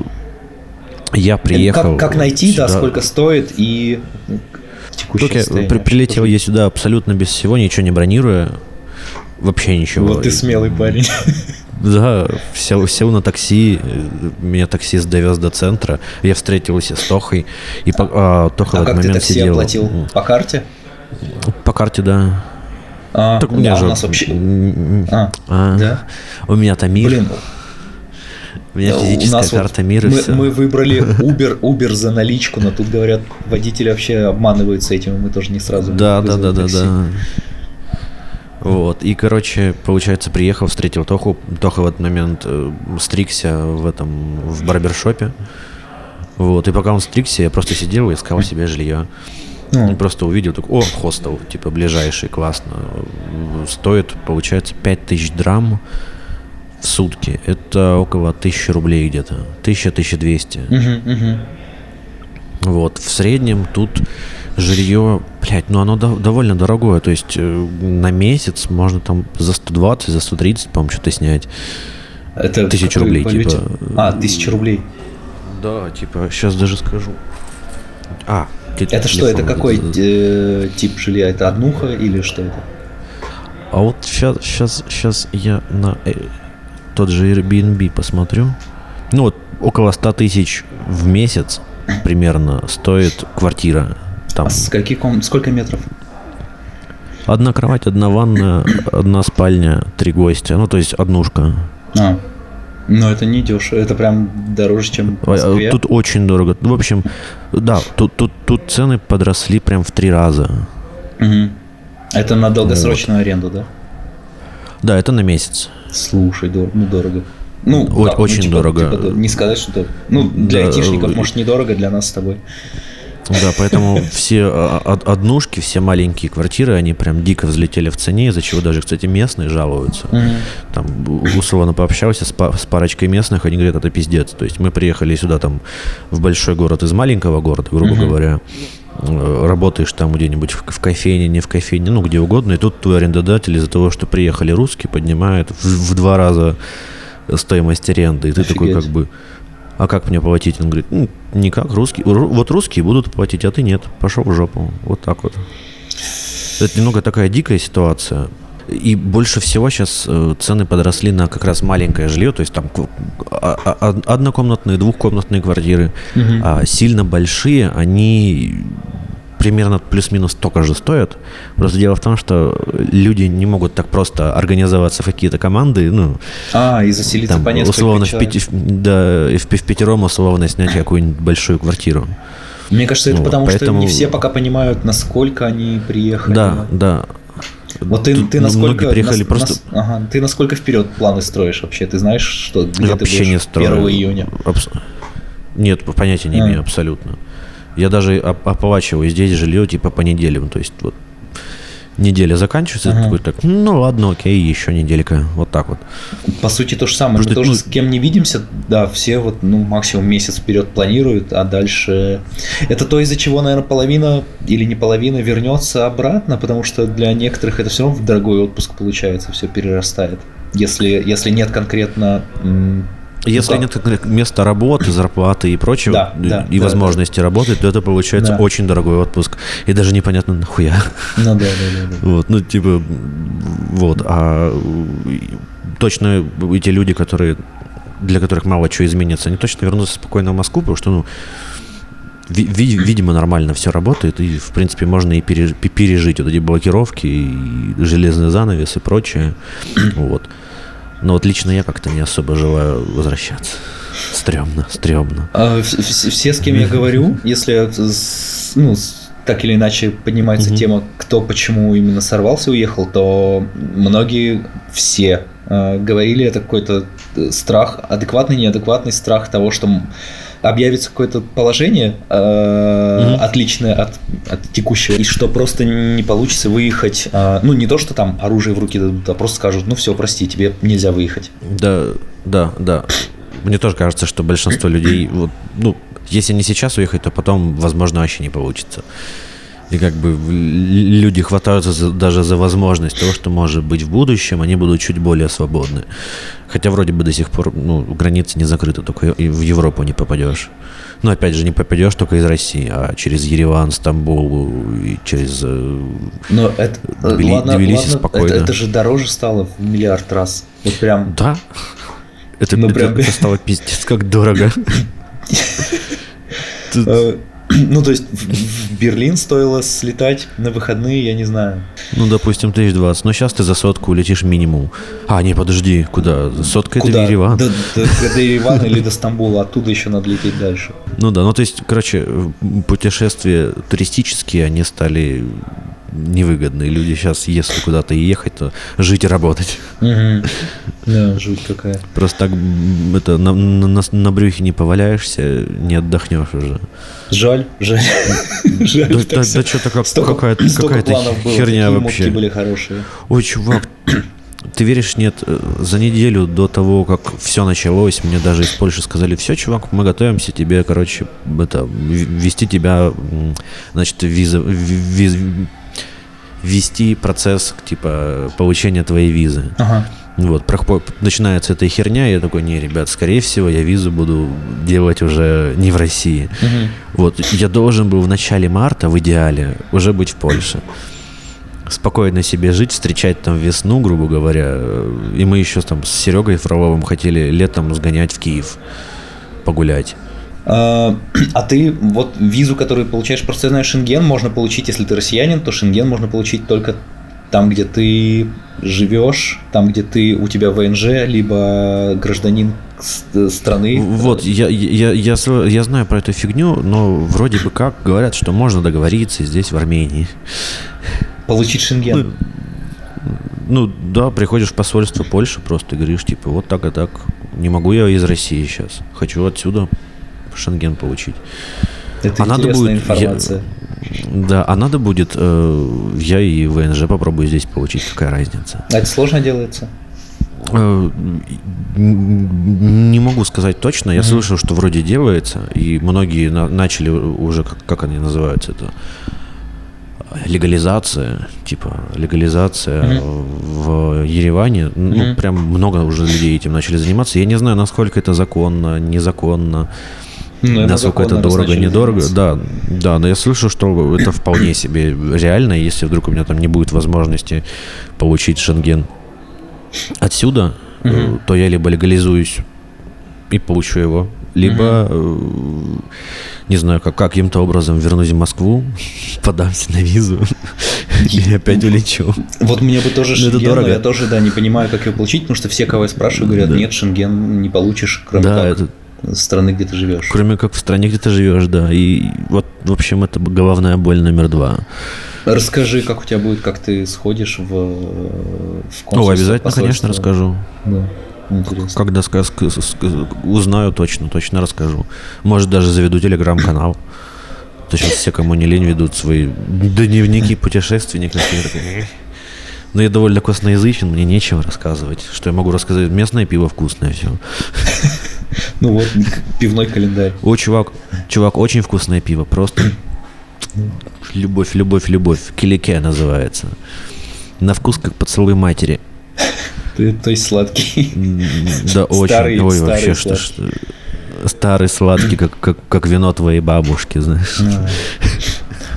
я приехал. Как, как найти, сюда. да, сколько стоит и текущее Только при, прилетел я сюда абсолютно без всего, ничего не бронируя. Вообще ничего. Вот ты смелый парень. [laughs] Да, сел, сел на такси, меня таксист довез до центра, я встретился с Тохой, и по, а, Тоха а в этот как момент ты такси сидел... оплатил? По карте? По карте, да. А, так у меня а же... у нас вообще... А, а, да? У меня-то мир. Блин, у меня физическая у нас карта вот мира. Мы, все. мы выбрали [laughs] Uber, Uber за наличку, но тут говорят, водители вообще обманываются этим, мы тоже не сразу. Да, да, да, да, да. Вот, и, короче, получается, приехал, встретил Тоху. Тоха в этот момент э, стригся в этом, в барбершопе. Вот, и пока он стригся, я просто сидел и искал себе жилье. Ну. Просто увидел, так, о, хостел, типа, ближайший, классно. Стоит, получается, 5000 драм в сутки. Это около 1000 рублей где-то. 1000-1200. Угу, угу. Вот, в среднем тут жилье, блядь, ну оно до, довольно дорогое. То есть э, на месяц можно там за 120, за 130, по-моему, что-то снять. Это тысячу рублей, валюте? типа. А, тысяча рублей. Да, типа, сейчас даже скажу. А, это что, это какой э, тип жилья? Это однуха или что это? А вот сейчас, сейчас, сейчас я на э, тот же Airbnb посмотрю. Ну вот около 100 тысяч в месяц примерно стоит квартира. Там. А скольки ком... сколько метров? Одна кровать, одна ванна, одна спальня, три гостя. Ну, то есть однушка. А, но это не дешево, это прям дороже, чем в Москве. Тут очень дорого. В общем, да, тут, тут, тут цены подросли прям в три раза. Угу. Это на долгосрочную вот. аренду, да? Да, это на месяц. Слушай, дор- ну дорого. Ну, О- как? очень ну, типа, дорого. Типа, не сказать, что ну для да, айтишников может недорого, для нас с тобой. Да, поэтому [laughs] все а, однушки, все маленькие квартиры, они прям дико взлетели в цене, из-за чего даже, кстати, местные жалуются. Там условно пообщался с, с парочкой местных, они говорят, это пиздец. То есть мы приехали сюда там в большой город из маленького города, грубо говоря, э, работаешь там где-нибудь в, в кофейне, не в кофейне, ну где угодно, и тут твой арендодатель из-за того, что приехали русские, поднимает в, в два раза стоимость аренды, и ты Офигеть. такой как бы а как мне платить? Он говорит, ну, никак, русские, вот русские будут платить, а ты нет, пошел в жопу, вот так вот. Это немного такая дикая ситуация. И больше всего сейчас э, цены подросли на как раз маленькое жилье, то есть там а, а, однокомнатные, двухкомнатные квартиры, угу. а сильно большие, они примерно плюс-минус столько же стоят. Просто дело в том, что люди не могут так просто организоваться в какие-то команды, ну, а, и заселиться там, по несколько условно в, пяти, да, в, в пятером условно снять какую-нибудь большую квартиру. Мне кажется, это ну, потому, поэтому... что не все пока понимают, насколько они приехали. Да, да. Вот ты, ты насколько приехали нас, просто... Нас, ага, ты насколько вперед планы строишь вообще? Ты знаешь, что где вообще ты будешь не строю. 1 июня? Абс... Нет, понятия не а. имею абсолютно. Я даже оплачиваю здесь жилье типа по неделям. То есть вот неделя заканчивается, ага. такой так, ну ладно, окей, еще неделька, вот так вот. По сути то же самое, Потому мы тоже ну... с кем не видимся, да, все вот, ну, максимум месяц вперед планируют, а дальше... Это то, из-за чего, наверное, половина или не половина вернется обратно, потому что для некоторых это все равно в дорогой отпуск получается, все перерастает. Если, если нет конкретно если ну, нет места работы, зарплаты и прочего, да, да, и да, возможности да. работать, то это получается да. очень дорогой отпуск. И даже непонятно нахуя. Ну да, да, да. да. [laughs] Вот, ну типа, вот. А точно эти люди, которые для которых мало чего изменится, они точно вернутся спокойно в Москву, потому что, ну, видимо, нормально все работает, и, в принципе, можно и пережить вот эти блокировки, и железный занавес и прочее. [clears throat] Вот. Но вот лично я как-то не особо желаю возвращаться. Стремно, стремно. А, все, с кем я говорю, если ну, так или иначе поднимается тема, кто почему именно сорвался, уехал, то многие, все э, говорили, это какой-то э, страх, адекватный, неадекватный страх того, что объявится какое-то положение э, отличное от, от текущего, и что просто не получится выехать, э, ну не то, что там оружие в руки дадут, а просто скажут, ну все, прости, тебе нельзя выехать. Да, да, да. Мне тоже кажется, что большинство людей, вот, ну, если не сейчас уехать, то потом, возможно, вообще не получится. И как бы люди хватаются за- даже за возможность того, что может быть в будущем, они будут чуть более свободны. Хотя вроде бы до сих пор ну, границы не закрыты, только и в Европу не попадешь. Но опять же, не попадешь только из России, а через Ереван, Стамбул и через... э, Но это, э, Тбили- ладно, Тбилиси ладно, спокойно. Это, это же дороже стало в миллиард раз. Вот прям Да. Это, Ну, это- прям- это стало пиздец как дорого. [laughs] [clears throat] Ну, то есть в, Берлин стоило слетать на выходные, я не знаю. Ну, допустим, тысяч двадцать. Но сейчас ты за сотку улетишь минимум. А, не, подожди, куда? Сотка это Куда? Ереван. До, до- до [laughs] Еревана или до Стамбула, оттуда еще надо лететь дальше. Ну да, ну то есть, короче, путешествия туристические, они стали невыгодны. И Люди сейчас, если куда-то ехать, то жить и работать. Да, жуть какая. Просто так это на, на, брюхе не поваляешься, не отдохнешь уже. Жаль, жаль. Жаль, Да, что-то как, какая-то, какая-то было, херня вообще. были хорошие. Ой, чувак, [clears throat] ты веришь, нет, э, за неделю до того, как все началось, мне даже из Польши сказали, все, чувак, мы готовимся тебе, короче, это, в- ввести тебя, значит, виза, ви- виз- ввести процесс, типа, получения твоей визы. Ага. Вот, начинается эта херня, я такой, не, ребят, скорее всего, я визу буду делать уже не в России. Вот, я должен был в начале марта, в идеале, уже быть в Польше. Спокойно себе жить, встречать там весну, грубо говоря. И мы еще там с Серегой Фроловым хотели летом сгонять в Киев, погулять. А [clears throat] а ты вот визу, которую получаешь, просто я знаю, Шенген можно получить, если ты россиянин, то Шенген можно получить только там, где ты живешь, там, где ты у тебя ВНЖ, либо гражданин с- страны. Вот, я, я, я, я знаю про эту фигню, но вроде бы как говорят, что можно договориться здесь, в Армении. Получить Шенген. Ну, да, приходишь в посольство Польши просто и говоришь, типа, вот так и так. Не могу я из России сейчас. Хочу отсюда Шенген получить. Это а надо будет- я- информация. Да, а надо будет, э, я и ВНЖ попробую здесь получить, какая разница. А это сложно делается? Э, Не могу сказать точно. Я слышал, что вроде делается, и многие на- начали уже, как, как они называются это, легализация, типа легализация в Ереване. Ну, Мгм. прям много уже людей этим начали заниматься. Я не знаю, насколько это законно, незаконно, Ну, это насколько это дорого, недорого. Да, да, но я слышу, что это вполне себе реально, если вдруг у меня там не будет возможности получить шенген отсюда, Мгм. то я либо легализуюсь и получу его, либо, э, не знаю, как, каким-то образом вернусь в Москву, [laughs] подамся на визу [laughs] и опять улечу. Вот мне бы тоже Ну, Шенген, но я тоже, да, не понимаю, как его получить, потому что все, кого я спрашиваю, говорят, нет, Шенген не получишь, кроме Да, это страны, где ты живешь. кроме как в стране, где ты живешь, да. И вот, в общем, это головная боль номер два. Расскажи, как у тебя будет, как ты сходишь в, в консульство, О, обязательно, конечно, расскажу. Да, интересно. Когда сказ- ск- ск- узнаю точно, точно расскажу. Может, даже заведу телеграм-канал. То сейчас все, кому не лень, ведут свои дневники путешественников. Но я довольно косноязычен, мне нечего рассказывать. Что я могу рассказать? Местное пиво вкусное, все. Ну вот, пивной календарь. О, чувак, чувак, очень вкусное пиво, просто любовь, любовь, любовь. Килике называется. На вкус как поцелуй матери. Ты, то есть сладкий. Да, очень. Старый- Ой, старый вообще, что, что- Старый сладкий, как, как, как вино твоей бабушки, знаешь. А.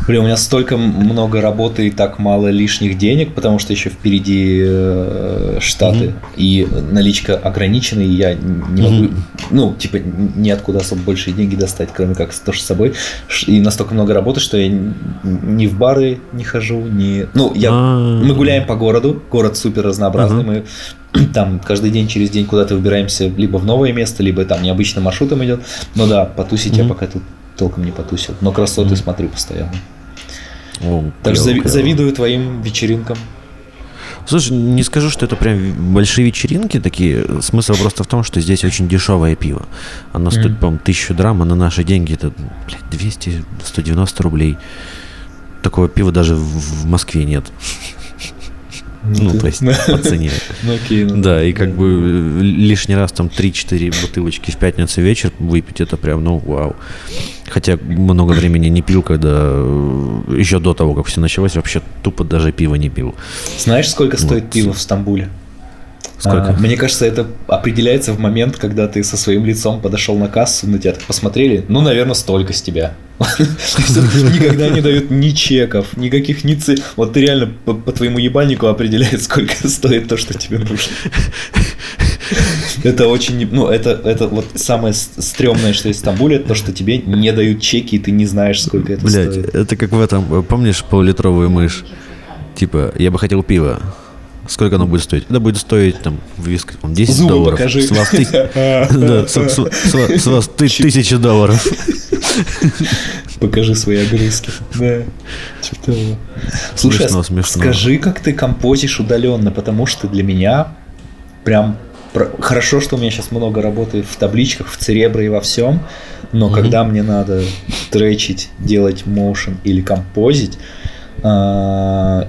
Блин, у меня столько много работы и так мало лишних денег, потому что еще впереди э, Штаты, и наличка ограничена, и я не могу, Мгм. ну, типа, ниоткуда особо большие деньги достать, кроме как тоже с собой. И настолько много работы, что я ни в бары не хожу, ни... Ну, я... А. Мы гуляем по городу, город супер разнообразный, мы [clears throat] там каждый день через день куда-то выбираемся либо в новое место, либо там необычным маршрутом идет. Ну да, потусить я Мгм. пока тут толком не потусил. Но красоты Мгм. смотрю постоянно. О, Так что зави- завидую твоим вечеринкам. Слушай, не скажу, что это прям большие вечеринки такие. Смысл просто в том, что здесь очень дешевое пиво. Оно стоит, Мгм. по-моему, 1000 драм, а на наши деньги это, блядь, 200-190 рублей. Такого пива даже в в Москве нет. Ну, ты- то есть [laughs] по цене. Ну, окей. ну, Да, и как бы э, лишний раз там 3-4 бутылочки в пятницу вечер выпить, это прям, ну, вау. Хотя много времени не пил, когда еще до того, как все началось, вообще тупо даже пива не пил. Знаешь, сколько стоит пиво в Стамбуле? Сколько? А, мне кажется, это определяется в момент, когда ты со своим лицом подошел на кассу, на тебя так посмотрели. Ну, наверное, столько с тебя. [laughs] Никогда не дают ни чеков, никаких ни ци. Вот ты реально по, твоему ебальнику определяет, [laughs] сколько стоит то, что тебе нужно. Это очень, ну, это, это вот самое стрёмное, что есть в Стамбуле, то, что тебе не дают чеки, и ты не знаешь, сколько это Блять, стоит. это как в этом, помнишь полулитровую мышь? Типа, я бы хотел пива. Сколько оно будет стоить? Это будет стоить там в виск там, 10 Зубы долларов. покажи. С вас, ты- [laughs] да, с- с- с с вас ты- тысяча долларов. [laughs] Покажи свои огрызки. Да. Слушай, Смешно, а смешно. скажи, как ты композишь удаленно, потому что для меня прям хорошо, что у меня сейчас много работы в табличках, в церебре и во всем, но Мгм. когда мне надо тречить, делать моушен или композить, а,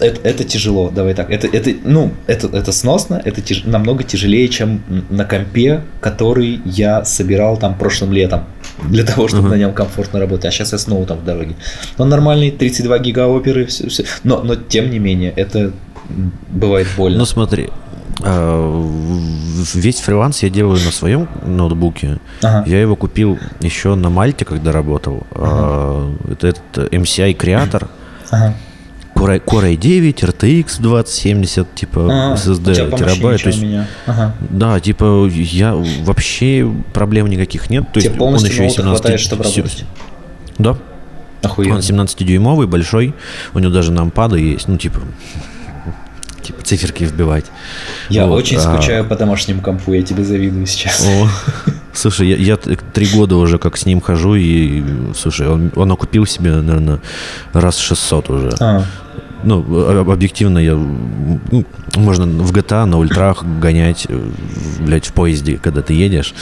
это, это тяжело, давай так. Это, это, ну, это, это сносно, это тяж- намного тяжелее, чем на компе, который я собирал там прошлым летом для того, чтобы Ага. на нем комфортно работать. А сейчас я снова там в дороге. Он нормальный, 32 гига оперы, все, Но, но тем не менее, это бывает больно. Ну смотри, а, весь фриланс я делаю на своем ноутбуке. Ага. Я его купил еще на Мальте, когда работал. А, Это этот MCI Creator. Ага. Core, Core i9, RTX 2070, типа Ага. SSD терабайт. То есть. Ага. да, типа я вообще проблем никаких нет. То Тебе есть он еще и ноута 17 хватает, чтобы работать. Да, Охуенно. он 17-дюймовый, большой. У него даже нампады есть, ну типа, типа циферки вбивать. Я Вот, очень а- скучаю по домашнему компу, я тебе завидую сейчас. О, [laughs] слушай, я, я три года уже как с ним хожу, и, слушай, он, он окупил себе, наверное, раз 600 уже. А, Ну, об- объективно, я, ну, можно в GTA на ультрах гонять, э, блядь, в поезде, когда ты едешь.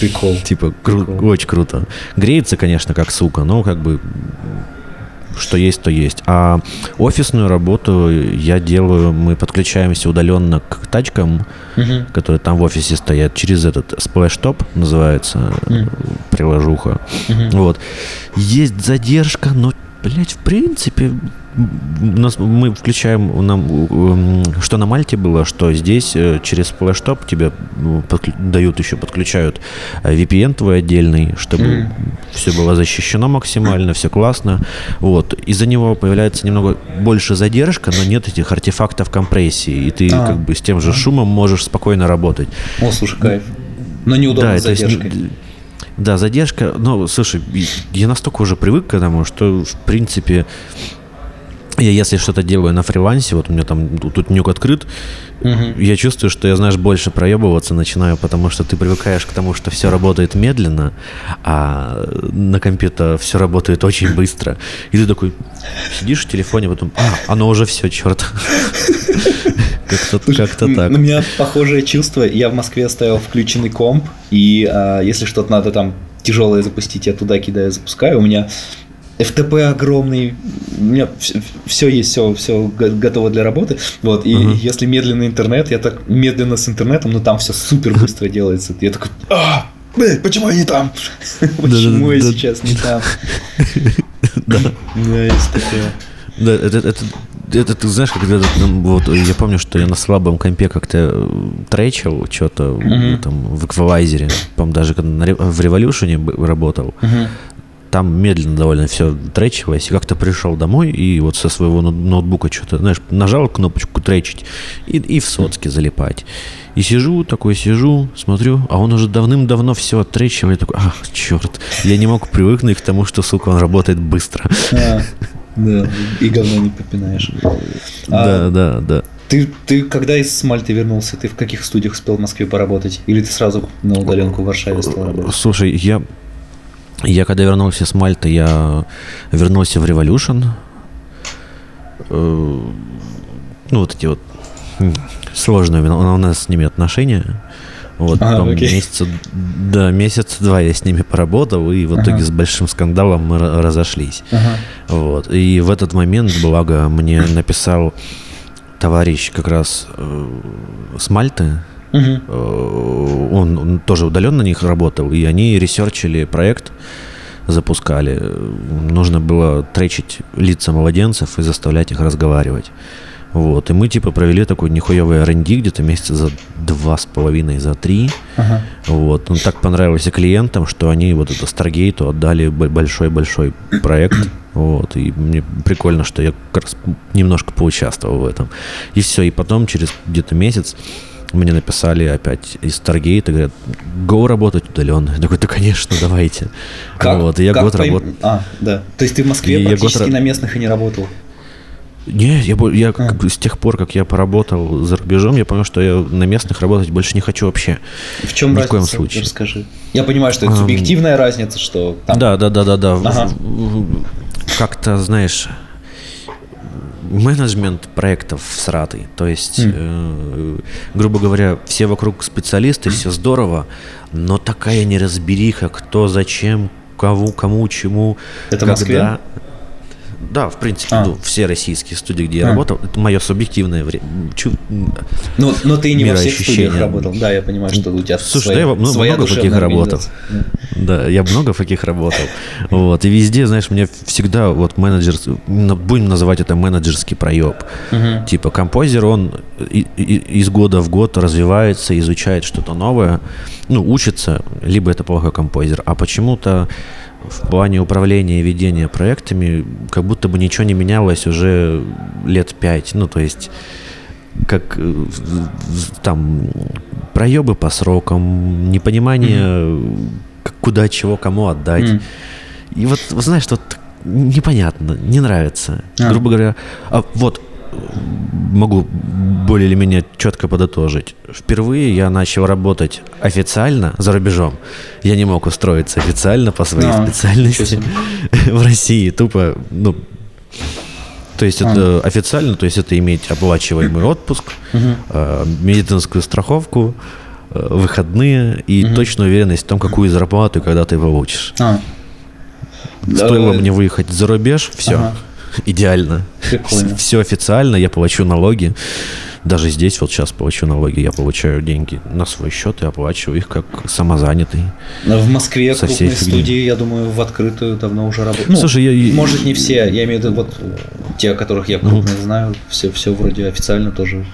прикол. [laughs] Типа, кру- Прикол. очень круто. Греется, конечно, как сука, но как бы что есть, то есть. А офисную работу я делаю, мы подключаемся удаленно к тачкам, Мгм. которые там в офисе стоят, через этот Splashtop называется Мгм. приложуха. Мгм. Вот. Есть задержка, но, блядь, в принципе, у нас, мы включаем, нам, м, что на Мальте было, что здесь э, через Splashtop тебе ну, подклю- дают еще, подключают э, VPN твой отдельный, чтобы Мгм. все было защищено максимально, все классно. Вот. Из-за него появляется немного больше задержка, но нет этих артефактов компрессии, и ты А. как бы с тем же шумом можешь спокойно работать. О, слушай, кайф. Но неудобно с то есть задержкой. Да, задержка. Но, слушай, и- я настолько уже привык к этому, что, в принципе, я если что-то делаю на фрилансе, вот у меня там тут, нюк открыт, Мгм. я чувствую, что я, знаешь, больше проебываться начинаю, потому что ты привыкаешь к тому, что все работает медленно, а на компе все работает очень быстро. И ты такой сидишь в телефоне, потом, а, оно уже все, черт. [laughs] Как-то М, так. У меня похожее чувство. Я в Москве оставил включенный комп, и а, если что-то надо там тяжелое запустить, я туда кидаю, запускаю. У меня FTP огромный, у меня все есть, все, все готово для работы. Вот, и Мгм. если медленный интернет, я так медленно с интернетом, но там все супер быстро [laughs] делается. Я такой, а, блядь, почему я не там? [laughs] Почему я сейчас не там? [laughs] Да. Да, есть такое. Да, это, это, это ты знаешь, когда вот, я помню, что я на слабом компе как-то э, тречил что-то Мгм. там в эквалайзере, по даже когда на в революшене работал, Мгм. Там медленно довольно все тречилось, и как-то пришел домой и вот со своего ноут- ноутбука что-то, знаешь, нажал кнопочку тречить и, и в соцке залипать. И сижу, такой сижу, смотрю, а он уже давным-давно все оттречил, я такой, ах, черт, я не мог привыкнуть к тому, что, сука, он работает быстро. А, Да, и говно не попинаешь. А, Да, да, да. Ты, ты когда из Мальты вернулся, ты в каких студиях успел в Москве поработать? Или ты сразу на удаленку в Варшаве стал работать? Слушай, я Я когда вернулся с Мальты, я вернулся в Revolution. Э, ну, вот эти вот сложные у нас с ними отношения. Вот, А, потом окей. месяца, да, месяца два я с ними поработал, и в итоге Ага. с большим скандалом мы ра- разошлись. Ага. Вот. И в этот момент, благо, мне написал товарищ как раз э, с Мальты. Э, Он, он тоже удаленно на них работал, и они ресерчили проект, запускали. Нужно было тречить лица младенцев и заставлять их разговаривать. Вот. И мы типа провели такой нихуевый R&D где-то месяца за два с половиной, за три. Ага. Вот. Он так понравился клиентам, что они вот это Старгейту отдали большой-большой проект. Вот. И мне прикольно, что я как раз немножко поучаствовал в этом. И все. И потом, через где-то месяц, мне написали опять из Старгейта, говорят, го работать удаленно. Я такой, да, конечно, давайте. [laughs] Как, Вот. И я как год пойм- работал. А, да. То есть ты в Москве И год практически ра- на местных и не работал? Не, я, я А. с тех пор, как я поработал за рубежом, я понял, что я на местных работать больше не хочу вообще. В чем Ни в разница? коем случае. Расскажи. Я понимаю, что это субъективная разница, что там... Да, да, да, да, да. В- Ага. в- в- Как-то, знаешь, менеджмент проектов всратый. То есть, М. э, грубо говоря, все вокруг специалисты, все здорово, но такая неразбериха, кто, зачем, кого, кому, чему, Это в Москве? Да, в принципе, А. ну, все российские студии, где я А. работал, это мое субъективное время. Но, но ты не во всех студиях работал. Да, я понимаю, что у тебя Слушай, своя, да я ну, своя много таких работал. Да, я много каких работал. Вот. И везде, знаешь, мне всегда вот менеджер, ну, будем называть это менеджерский проеб. Мгм. Типа композер, он из года в год развивается, изучает что-то новое, ну, учится, либо это плохой композер. А почему-то в плане управления и ведения проектами как будто бы ничего не менялось уже лет пять. Ну, то есть как э, там проебы по срокам, непонимание, к- куда чего кому отдать. Мгм. И вот, знаешь, вот непонятно, не нравится. А. Грубо говоря, а вот могу более или менее четко подытожить. Впервые я начал работать официально за рубежом. Я не мог устроиться официально по своей А, специальности [laughs] в России. Тупо, ну, то есть А. это официально, то есть это иметь оплачиваемый отпуск, э, медицинскую страховку, э, выходные и Мгм. точную уверенность в том, какую зарплату и когда ты получишь. А. Стоило Э, мне выехать за рубеж, все, Ага. Идеально. Прикольно. Все официально, я плачу налоги. Даже здесь вот сейчас плачу налоги, я получаю деньги на свой счет и оплачиваю их как самозанятый. Но В Москве Со крупные фигней. студии, я думаю, в открытую давно уже работают. Ну, Слушай, я- может не все, я имею в виду вот те, которых я крупно знаю, все, все вроде официально тоже.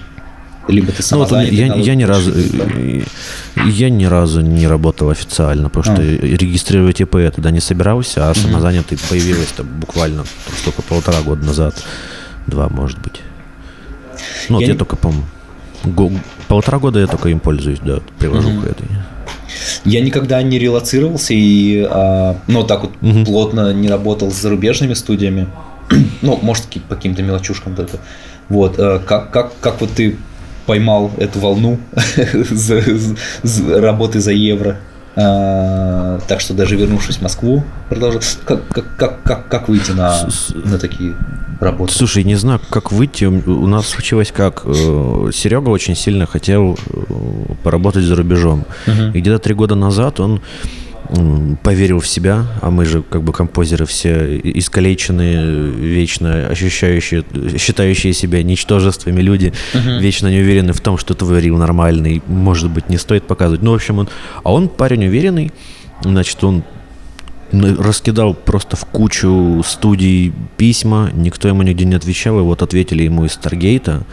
Либо ты Ну, вот я, я ни разу, да. э, я ни разу не работал официально, потому что А. регистрировать ИП я тогда не собирался, а самозанятый появилось-то буквально только полтора года назад, два, может быть. Ну, вот Я я, не- только, по полтора года я только им пользуюсь, да, приложухой Мгм. этой. Я никогда не релацировался и, а, ну, так вот Мгм. плотно не работал с зарубежными студиями. [clears throat] ну, может, по каким-то мелочушкам только. Вот, э, как, как, как вот ты поймал эту волну [laughs] за- за- работы за евро? А, так что даже вернувшись в Москву, продолжил. Как, как, как, как, как выйти на, на такие работы? Слушай, не знаю, как выйти. У нас случилось как. э, Серега очень сильно хотел э, поработать за рубежом. Мгм. И где-то три года назад он поверил в себя, а мы же как бы композеры все искалеченные, вечно ощущающие, считающие себя ничтожествами люди, Мгм. вечно не уверены в том, что твой рил нормальный, может быть, не стоит показывать. Ну, в общем, он... А он парень уверенный, значит, он раскидал просто в кучу студий письма, никто ему нигде не отвечал, и вот ответили ему из Старгейта,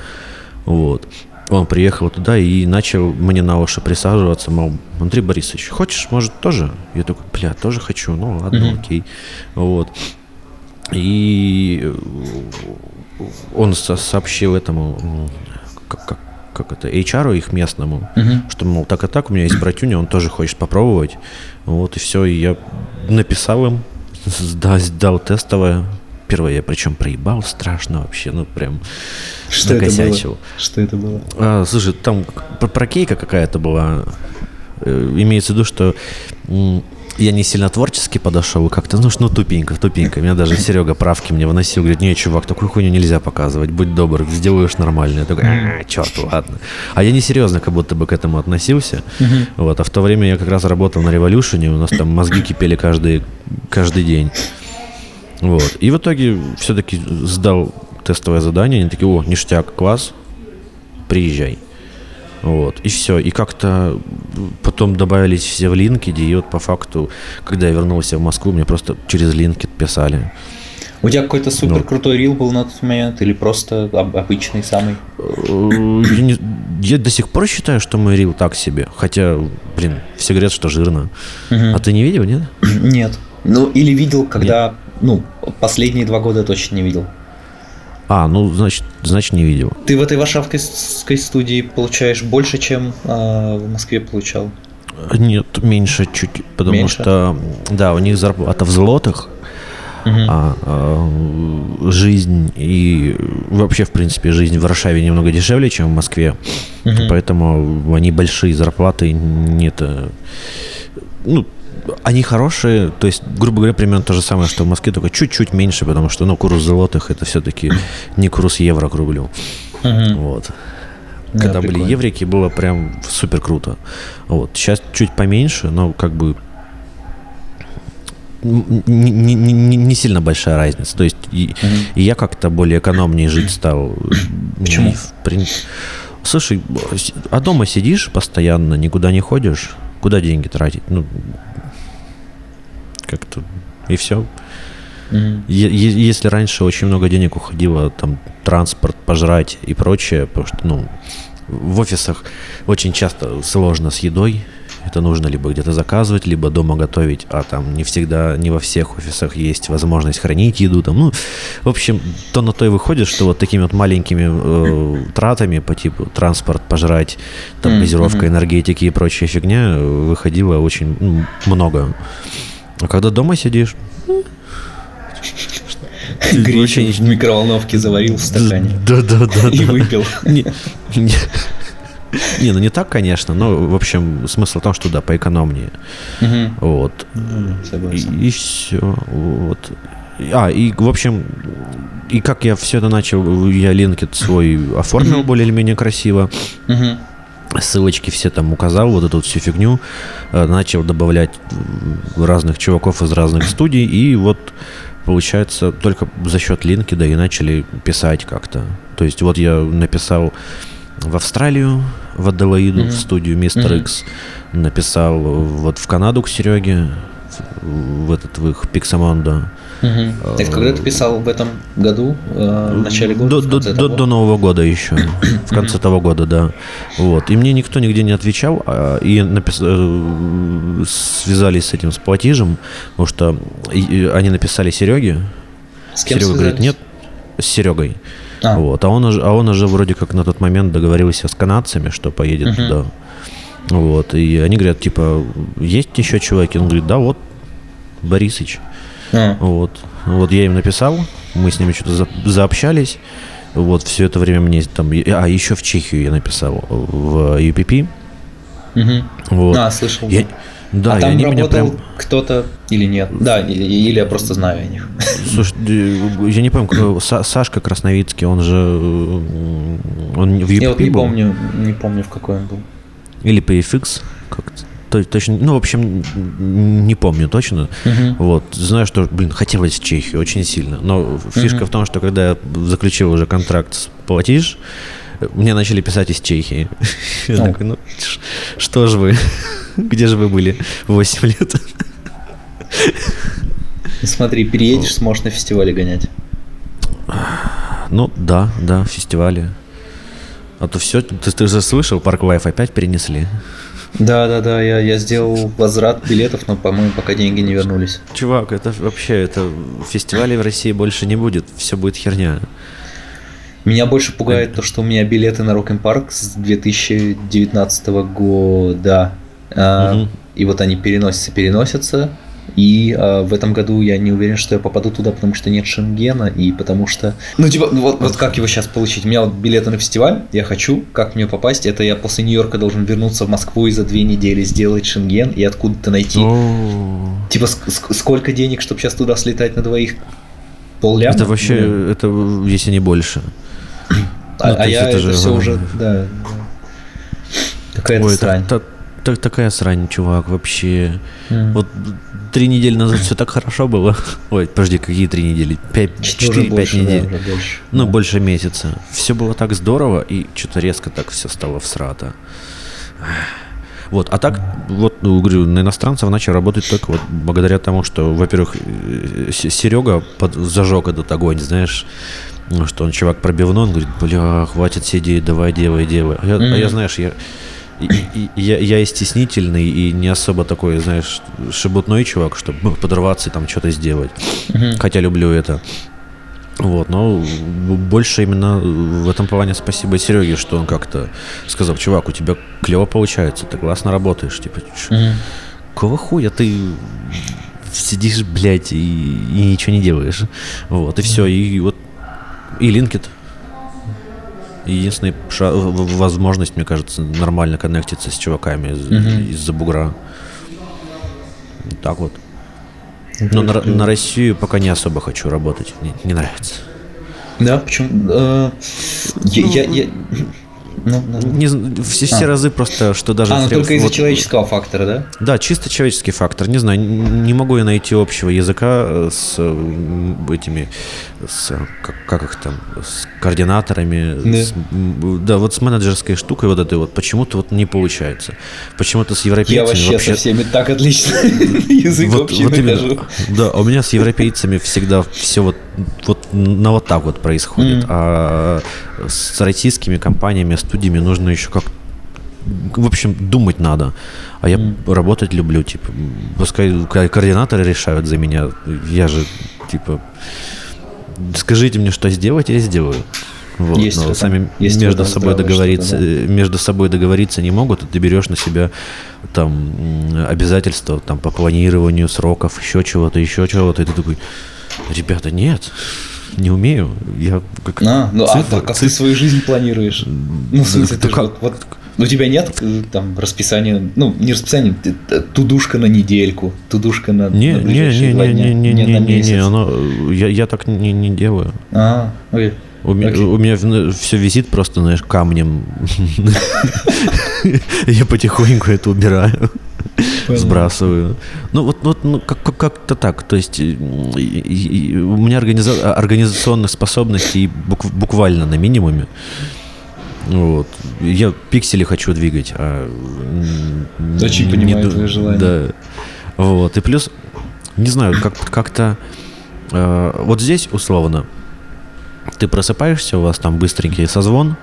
вот. Он приехал туда и начал мне на уши присаживаться, мол, Андрей Борисович, хочешь, может, тоже? Я такой, бля, тоже хочу, ну ладно, Мгм. окей. Вот. И э, он со- сообщил этому, как, как, как это, HR их местному, Мгм. что, мол, так и так, у меня есть братюня, он тоже хочет попробовать. Вот, и все, и я написал им, сда- сдал тестовое. Первое я причем проебал страшно вообще, ну прям Что это накосячил. было? Что это было? А, слушай, там про- прокейка какая-то была. Э, Имеется в виду, что я не сильно творчески подошел, как-то, ну, ну, тупенько, тупенько. Меня даже Серега правки мне выносил, говорит, не, чувак, такую хуйню нельзя показывать, будь добр, сделаешь нормально. Я такой, а, черт, ладно. А я не серьезно как будто бы к этому относился. Вот, а в то время я как раз работал на революшене, у нас там мозги кипели каждый, каждый день. Вот. И в итоге все-таки сдал тестовое задание, они такие, о, ништяк, класс, приезжай. Вот, и все. И как-то потом добавились все в LinkedIn, и вот по факту, когда я вернулся в Москву, мне просто через LinkedIn писали. У тебя какой-то супер ну. крутой рил был на тот момент или просто обычный самый? Э, я, не, я до сих пор считаю, что мой рил так себе. Хотя, блин, все говорят, что жирно. Угу. А ты не видел, нет? Нет. Ну, или видел, когда... Нет. Ну, последние два года точно не видел. А, ну, значит, значит, не видел. Ты в этой варшавской студии получаешь больше, чем э, в Москве получал? Нет, меньше чуть, потому меньше? что, да, у них зарплата в злотых, угу. а, а жизнь и вообще, в принципе, жизнь в Варшаве немного дешевле, чем в Москве, угу. поэтому они большие зарплаты, нет, э, ну, они хорошие, то есть, грубо говоря, примерно то же самое, что в Москве, только чуть-чуть меньше, потому что, ну, курс золотых это все-таки не курс евро к рублю. Угу. Вот. Когда да, были еврики, было прям супер круто. Вот. Сейчас чуть поменьше, но как бы не, не, не, не сильно большая разница. То есть и, угу. и я как-то более экономнее жить стал. Почему? В, слушай, а дома сидишь постоянно, никуда не ходишь, куда деньги тратить? Ну, как-то и все. Mm-hmm. Если раньше очень много денег уходило, там, транспорт, пожрать и прочее, потому что, ну, в офисах очень часто сложно с едой, это нужно либо где-то заказывать, либо дома готовить, а там не всегда, не во всех офисах есть возможность хранить еду. Там, ну, в общем, то на то и выходит, что вот такими вот маленькими э, тратами по типу транспорт, пожрать, там, газировка, энергетики и прочая фигня выходило очень ну, много. А когда дома сидишь... Гречу в микроволновке заварил в стакане. [laughs] Да, да, да. И выпил. Не, ну не так, конечно, но, в общем, смысл в том, что да, поэкономнее. Угу. Вот. Ну, и, и все. Вот. А, и, в общем, и как я все это начал, я линкет свой оформил более или менее красиво. Ссылочки все там указал, вот эту всю фигню, э, начал добавлять разных чуваков из разных студий, и вот получается только за счет линкеда и начали писать как-то. То есть вот я написал в Австралию, в Аделаиду, mm-hmm. в студию Мистер X, mm-hmm. написал вот в Канаду к Сереге, в этот в их Пиксамондо. Угу. Это когда ты писал в этом году, э, в начале года? До, до, до, до Нового года еще, [clears throat] в конце того года, да. Вот. И мне никто нигде не отвечал, а, и напис... Э, связались с этим, с платежем, потому что они написали Сереге. С кем Серега говорит, нет, с Серегой. А. Вот. А, он уже, а он уже вроде как на тот момент договорился с канадцами, что поедет угу. туда. Вот. И они говорят, типа, есть еще чуваки? Он говорит, да, вот, Борисыч. А. Вот. Вот я им написал, мы с ними что-то за, заобщались. Вот все это время мне там... А, еще в Чехию я написал, в UPP. Угу. Вот. А, слышал. Я, да, а там они работал прям... кто-то или нет? Да, или, или я просто знаю о них. Слушай, я не помню, Сашка Красновицкий, он же он в UPP Я вот не был? помню, не помню, в какой он был. Или PFX, как-то точно, ну, в общем, не помню точно. Uh-huh. Вот, знаю, что, блин, хотелось в Чехию очень сильно. Но фишка uh-huh. в том, что когда я заключил уже контракт с Платиш, мне начали писать из Чехии. [laughs] Я такой, ну, что же вы, [laughs] где же вы были 8 лет? Смотри, переедешь, сможешь на фестивале гонять. Ну, да, да, фестивале. А то все, ты, ты же слышал, Park Live опять перенесли. Да, да, да, я, я сделал возврат билетов, но, по-моему, пока деньги не вернулись. Чувак, это вообще, это фестивалей в России больше не будет, все будет херня. Меня больше пугает то, что у меня билеты на Rock im Park с 2019 года. Угу. И вот они переносятся, переносятся. И э, в этом году я не уверен, что я попаду туда, потому что нет Шенгена, и потому что... Ну, типа, ну, вот, вот как его сейчас получить? У меня вот билеты на фестиваль, я хочу, как мне попасть? Это я после Нью-Йорка должен вернуться в Москву и за две недели сделать Шенген, и откуда-то найти... Типа, ск- сколько денег, чтобы сейчас туда слетать на двоих? Полляма? Это вообще, Блин. это если не больше. А, ну, а я это это, же все уже, да. Какая-то Ой, срань. Та- та- такая срань, чувак, вообще. М. Вот три недели назад все так хорошо было. [laughs] Ой, подожди, какие три недели? Пять, четыре-пять да, недель. уже больше. Ну, Да. больше месяца. Все было так здорово, и что-то резко так все стало всрато. [sighs] Вот, а так, вот, ну, говорю, на иностранцев начал работать только вот благодаря тому, что, во-первых, Серега зажег этот огонь, знаешь, ну, что он чувак пробивной, он говорит, бля, хватит сидеть, давай делай, делай. А я, а я, знаешь, я, и- я, я и стеснительный, и не особо такой, знаешь, шебутной чувак, чтобы [laughs] подорваться и там что-то сделать. Мгм. Хотя люблю это. Вот, но больше именно в этом плане спасибо Сереге, что он как-то сказал, чувак, у тебя клево получается, ты классно работаешь, типа, Мгм. какого хуя ты сидишь, блядь, и, и ничего не делаешь. Вот, и все, и вот, и Линкет. Единственная возможность, мне кажется, нормально коннектиться с чуваками из- Мгм. из-за бугра. Так вот. Но на, на Россию пока не особо хочу работать. Не, не нравится. Да, почему? э, я, я, я- ну, ну. Не зн- все, все А. разы просто, что даже... А, ну только из-за вот- человеческого фактора, да? Да, чисто человеческий фактор. Не знаю, не могу я найти общего языка э, с этими, с, как, как их там, с координаторами. Да. с, да, вот с менеджерской штукой вот этой вот почему-то вот не получается. Почему-то с европейцами Я вообще, со всеми так отлично [laughs] язык вот, общий вот именно. Да, у меня с европейцами всегда все вот, вот на вот так вот происходит. Мгм. А с российскими компаниями, студиями нужно еще как в общем, думать надо. А я работать люблю, типа, пускай ко- координаторы решают за меня. Я же, типа, скажите мне, что сделать, я сделаю. Вот, Есть но этом- сами есть между собой договориться, что-то, э, между собой договориться не могут, и ты берешь на себя там обязательства там по планированию сроков, еще чего-то, еще чего-то, и ты такой, ребята, нет, не умею, я как А, ну а цифра- так, как ты свою жизнь планируешь? Ну, в смысле, ты как- вот, вот- у тебя нет э, там расписания, ну, не т- тудушка на недельку, тудушка на, Не, на не, ближайшие не, два не, дня, не, не, не, не, не, не, оно, э, я, я так не, не делаю. А, окей. У, Окей. у меня все висит просто, знаешь, камнем. [laughs] Я потихоньку это убираю, сбрасываю. Ну вот, вот ну, как- как- как-то так. То есть и- и- и у меня организа- организационных способностей бук- буквально на минимуме. Вот. Я пиксели хочу двигать, а Очень не- понимаю ду- твои желания. Да. Вот. И плюс, не знаю, как- как-то э, вот здесь условно ты просыпаешься, у вас там быстренький созвон,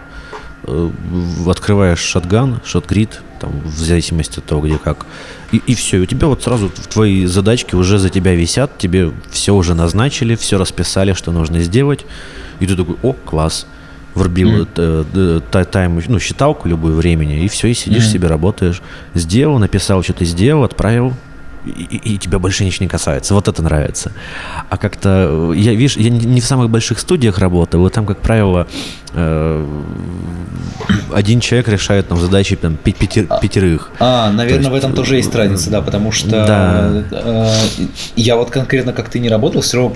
открываешь шотган, шотгрид, там, в зависимости от того, где как, и, все, и у тебя вот сразу твои задачки уже за тебя висят, тебе все уже назначили, все расписали, что нужно сделать, и ты такой, о, класс, врубил э, та- тайм, ну, считалку любую времени, и все, и сидишь себе, работаешь, сделал, написал, что ты сделал, отправил, и, и- тебя больше ничего не касается. Вот это нравится. А как-то, э, я, видишь, я не в самых больших студиях работал, и там, как правило, э, один человек решает там задачи там, пи- пяти- пятерых. А, наверное, То в есть, этом тоже есть разница, да, потому что Да. э, я вот конкретно как ты не работал, все равно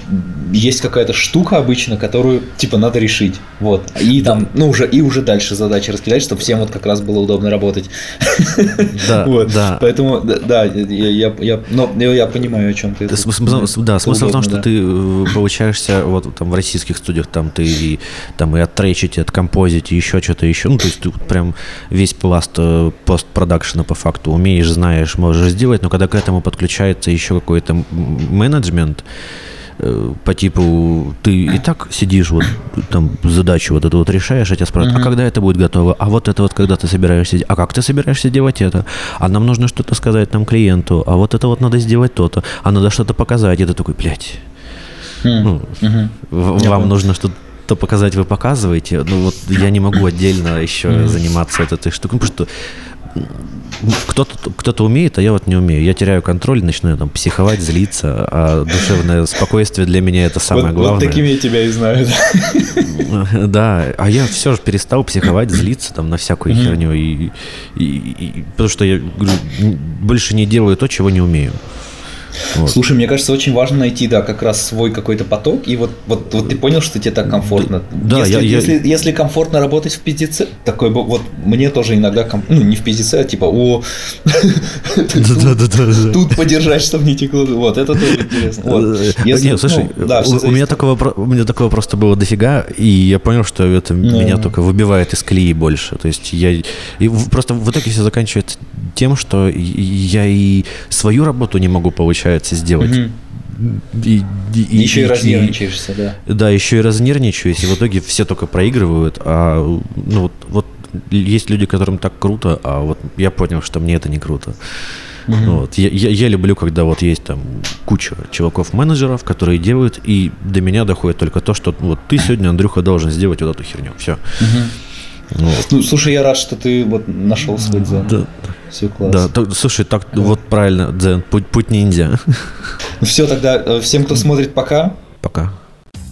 есть какая-то штука обычно, которую типа надо решить, вот, и там, ну уже и уже дальше задачи раскидать, чтобы всем вот как раз было удобно работать. Да, [laughs] Вот, да. Поэтому, да, да, я, я, я, но я, понимаю, о чем ты. Да, Это- смысл, смысл- да, это смысл в том, что да. ты э, получаешься вот там в российских студиях, там ты и, там и оттречить, и откомпозить, и еще что-то еще. Ну, то есть ты прям весь пласт э, постпродакшена по факту умеешь, знаешь, можешь сделать, но когда к этому подключается еще какой-то менеджмент, по типу ты и так сидишь вот там задачу вот эту вот решаешь, а тебя спрашивают, а когда это будет готово, а вот это вот когда ты собираешься, а как ты собираешься делать это, а нам нужно что-то сказать там клиенту, а вот это вот надо сделать то-то, а надо что-то показать, и ты такой, блядь, М, ну, вам нужно что-то что показать, вы показываете. Ну вот я не могу отдельно еще заниматься этой штукой, потому что кто-то кто умеет, а я вот не умею. Я теряю контроль, начинаю там психовать, злиться, а душевное спокойствие для меня это самое вот, главное. Вот такими я тебя и знаю. Да, а я все же перестал психовать, злиться там на всякую херню, и, и, и, потому что я говорю, больше не делаю то, чего не умею. Вот. Слушай, мне кажется, очень важно найти, да, как раз свой какой-то поток, и вот, вот, вот ты понял, что тебе так комфортно. Да, если, я, если, я... если комфортно работать в пиздеце, такой вот мне тоже иногда, ком... ну, не в пиздеце, а типа, о, [laughs] тут подержать, чтобы не текло. Вот, это тоже интересно. Нет, слушай, у меня такого просто было дофига, и я понял, что это меня только выбивает из колеи больше. То есть я... Просто в итоге все заканчивается тем, что я и свою работу не могу получать получается сделать. Угу. И, и, еще и, и разнервничаешься, да. Да, еще и разнервничаюсь, и в итоге все только проигрывают, а ну вот, вот есть люди, которым так круто, а вот я понял, что мне это не круто. Угу. Вот. Я, я, я люблю, когда вот есть там куча чуваков-менеджеров, которые делают, и до меня доходит только то, что вот ты сегодня, Андрюха, должен сделать вот эту херню. Все. Угу. Вот. Ну, слушай, я рад, что ты вот нашел свой дзен. Да, все классно. Да, так, слушай, так да. вот правильно, дзен, путь, путь ниндзя. Ну все, тогда э, всем, кто смотрит, пока. Пока.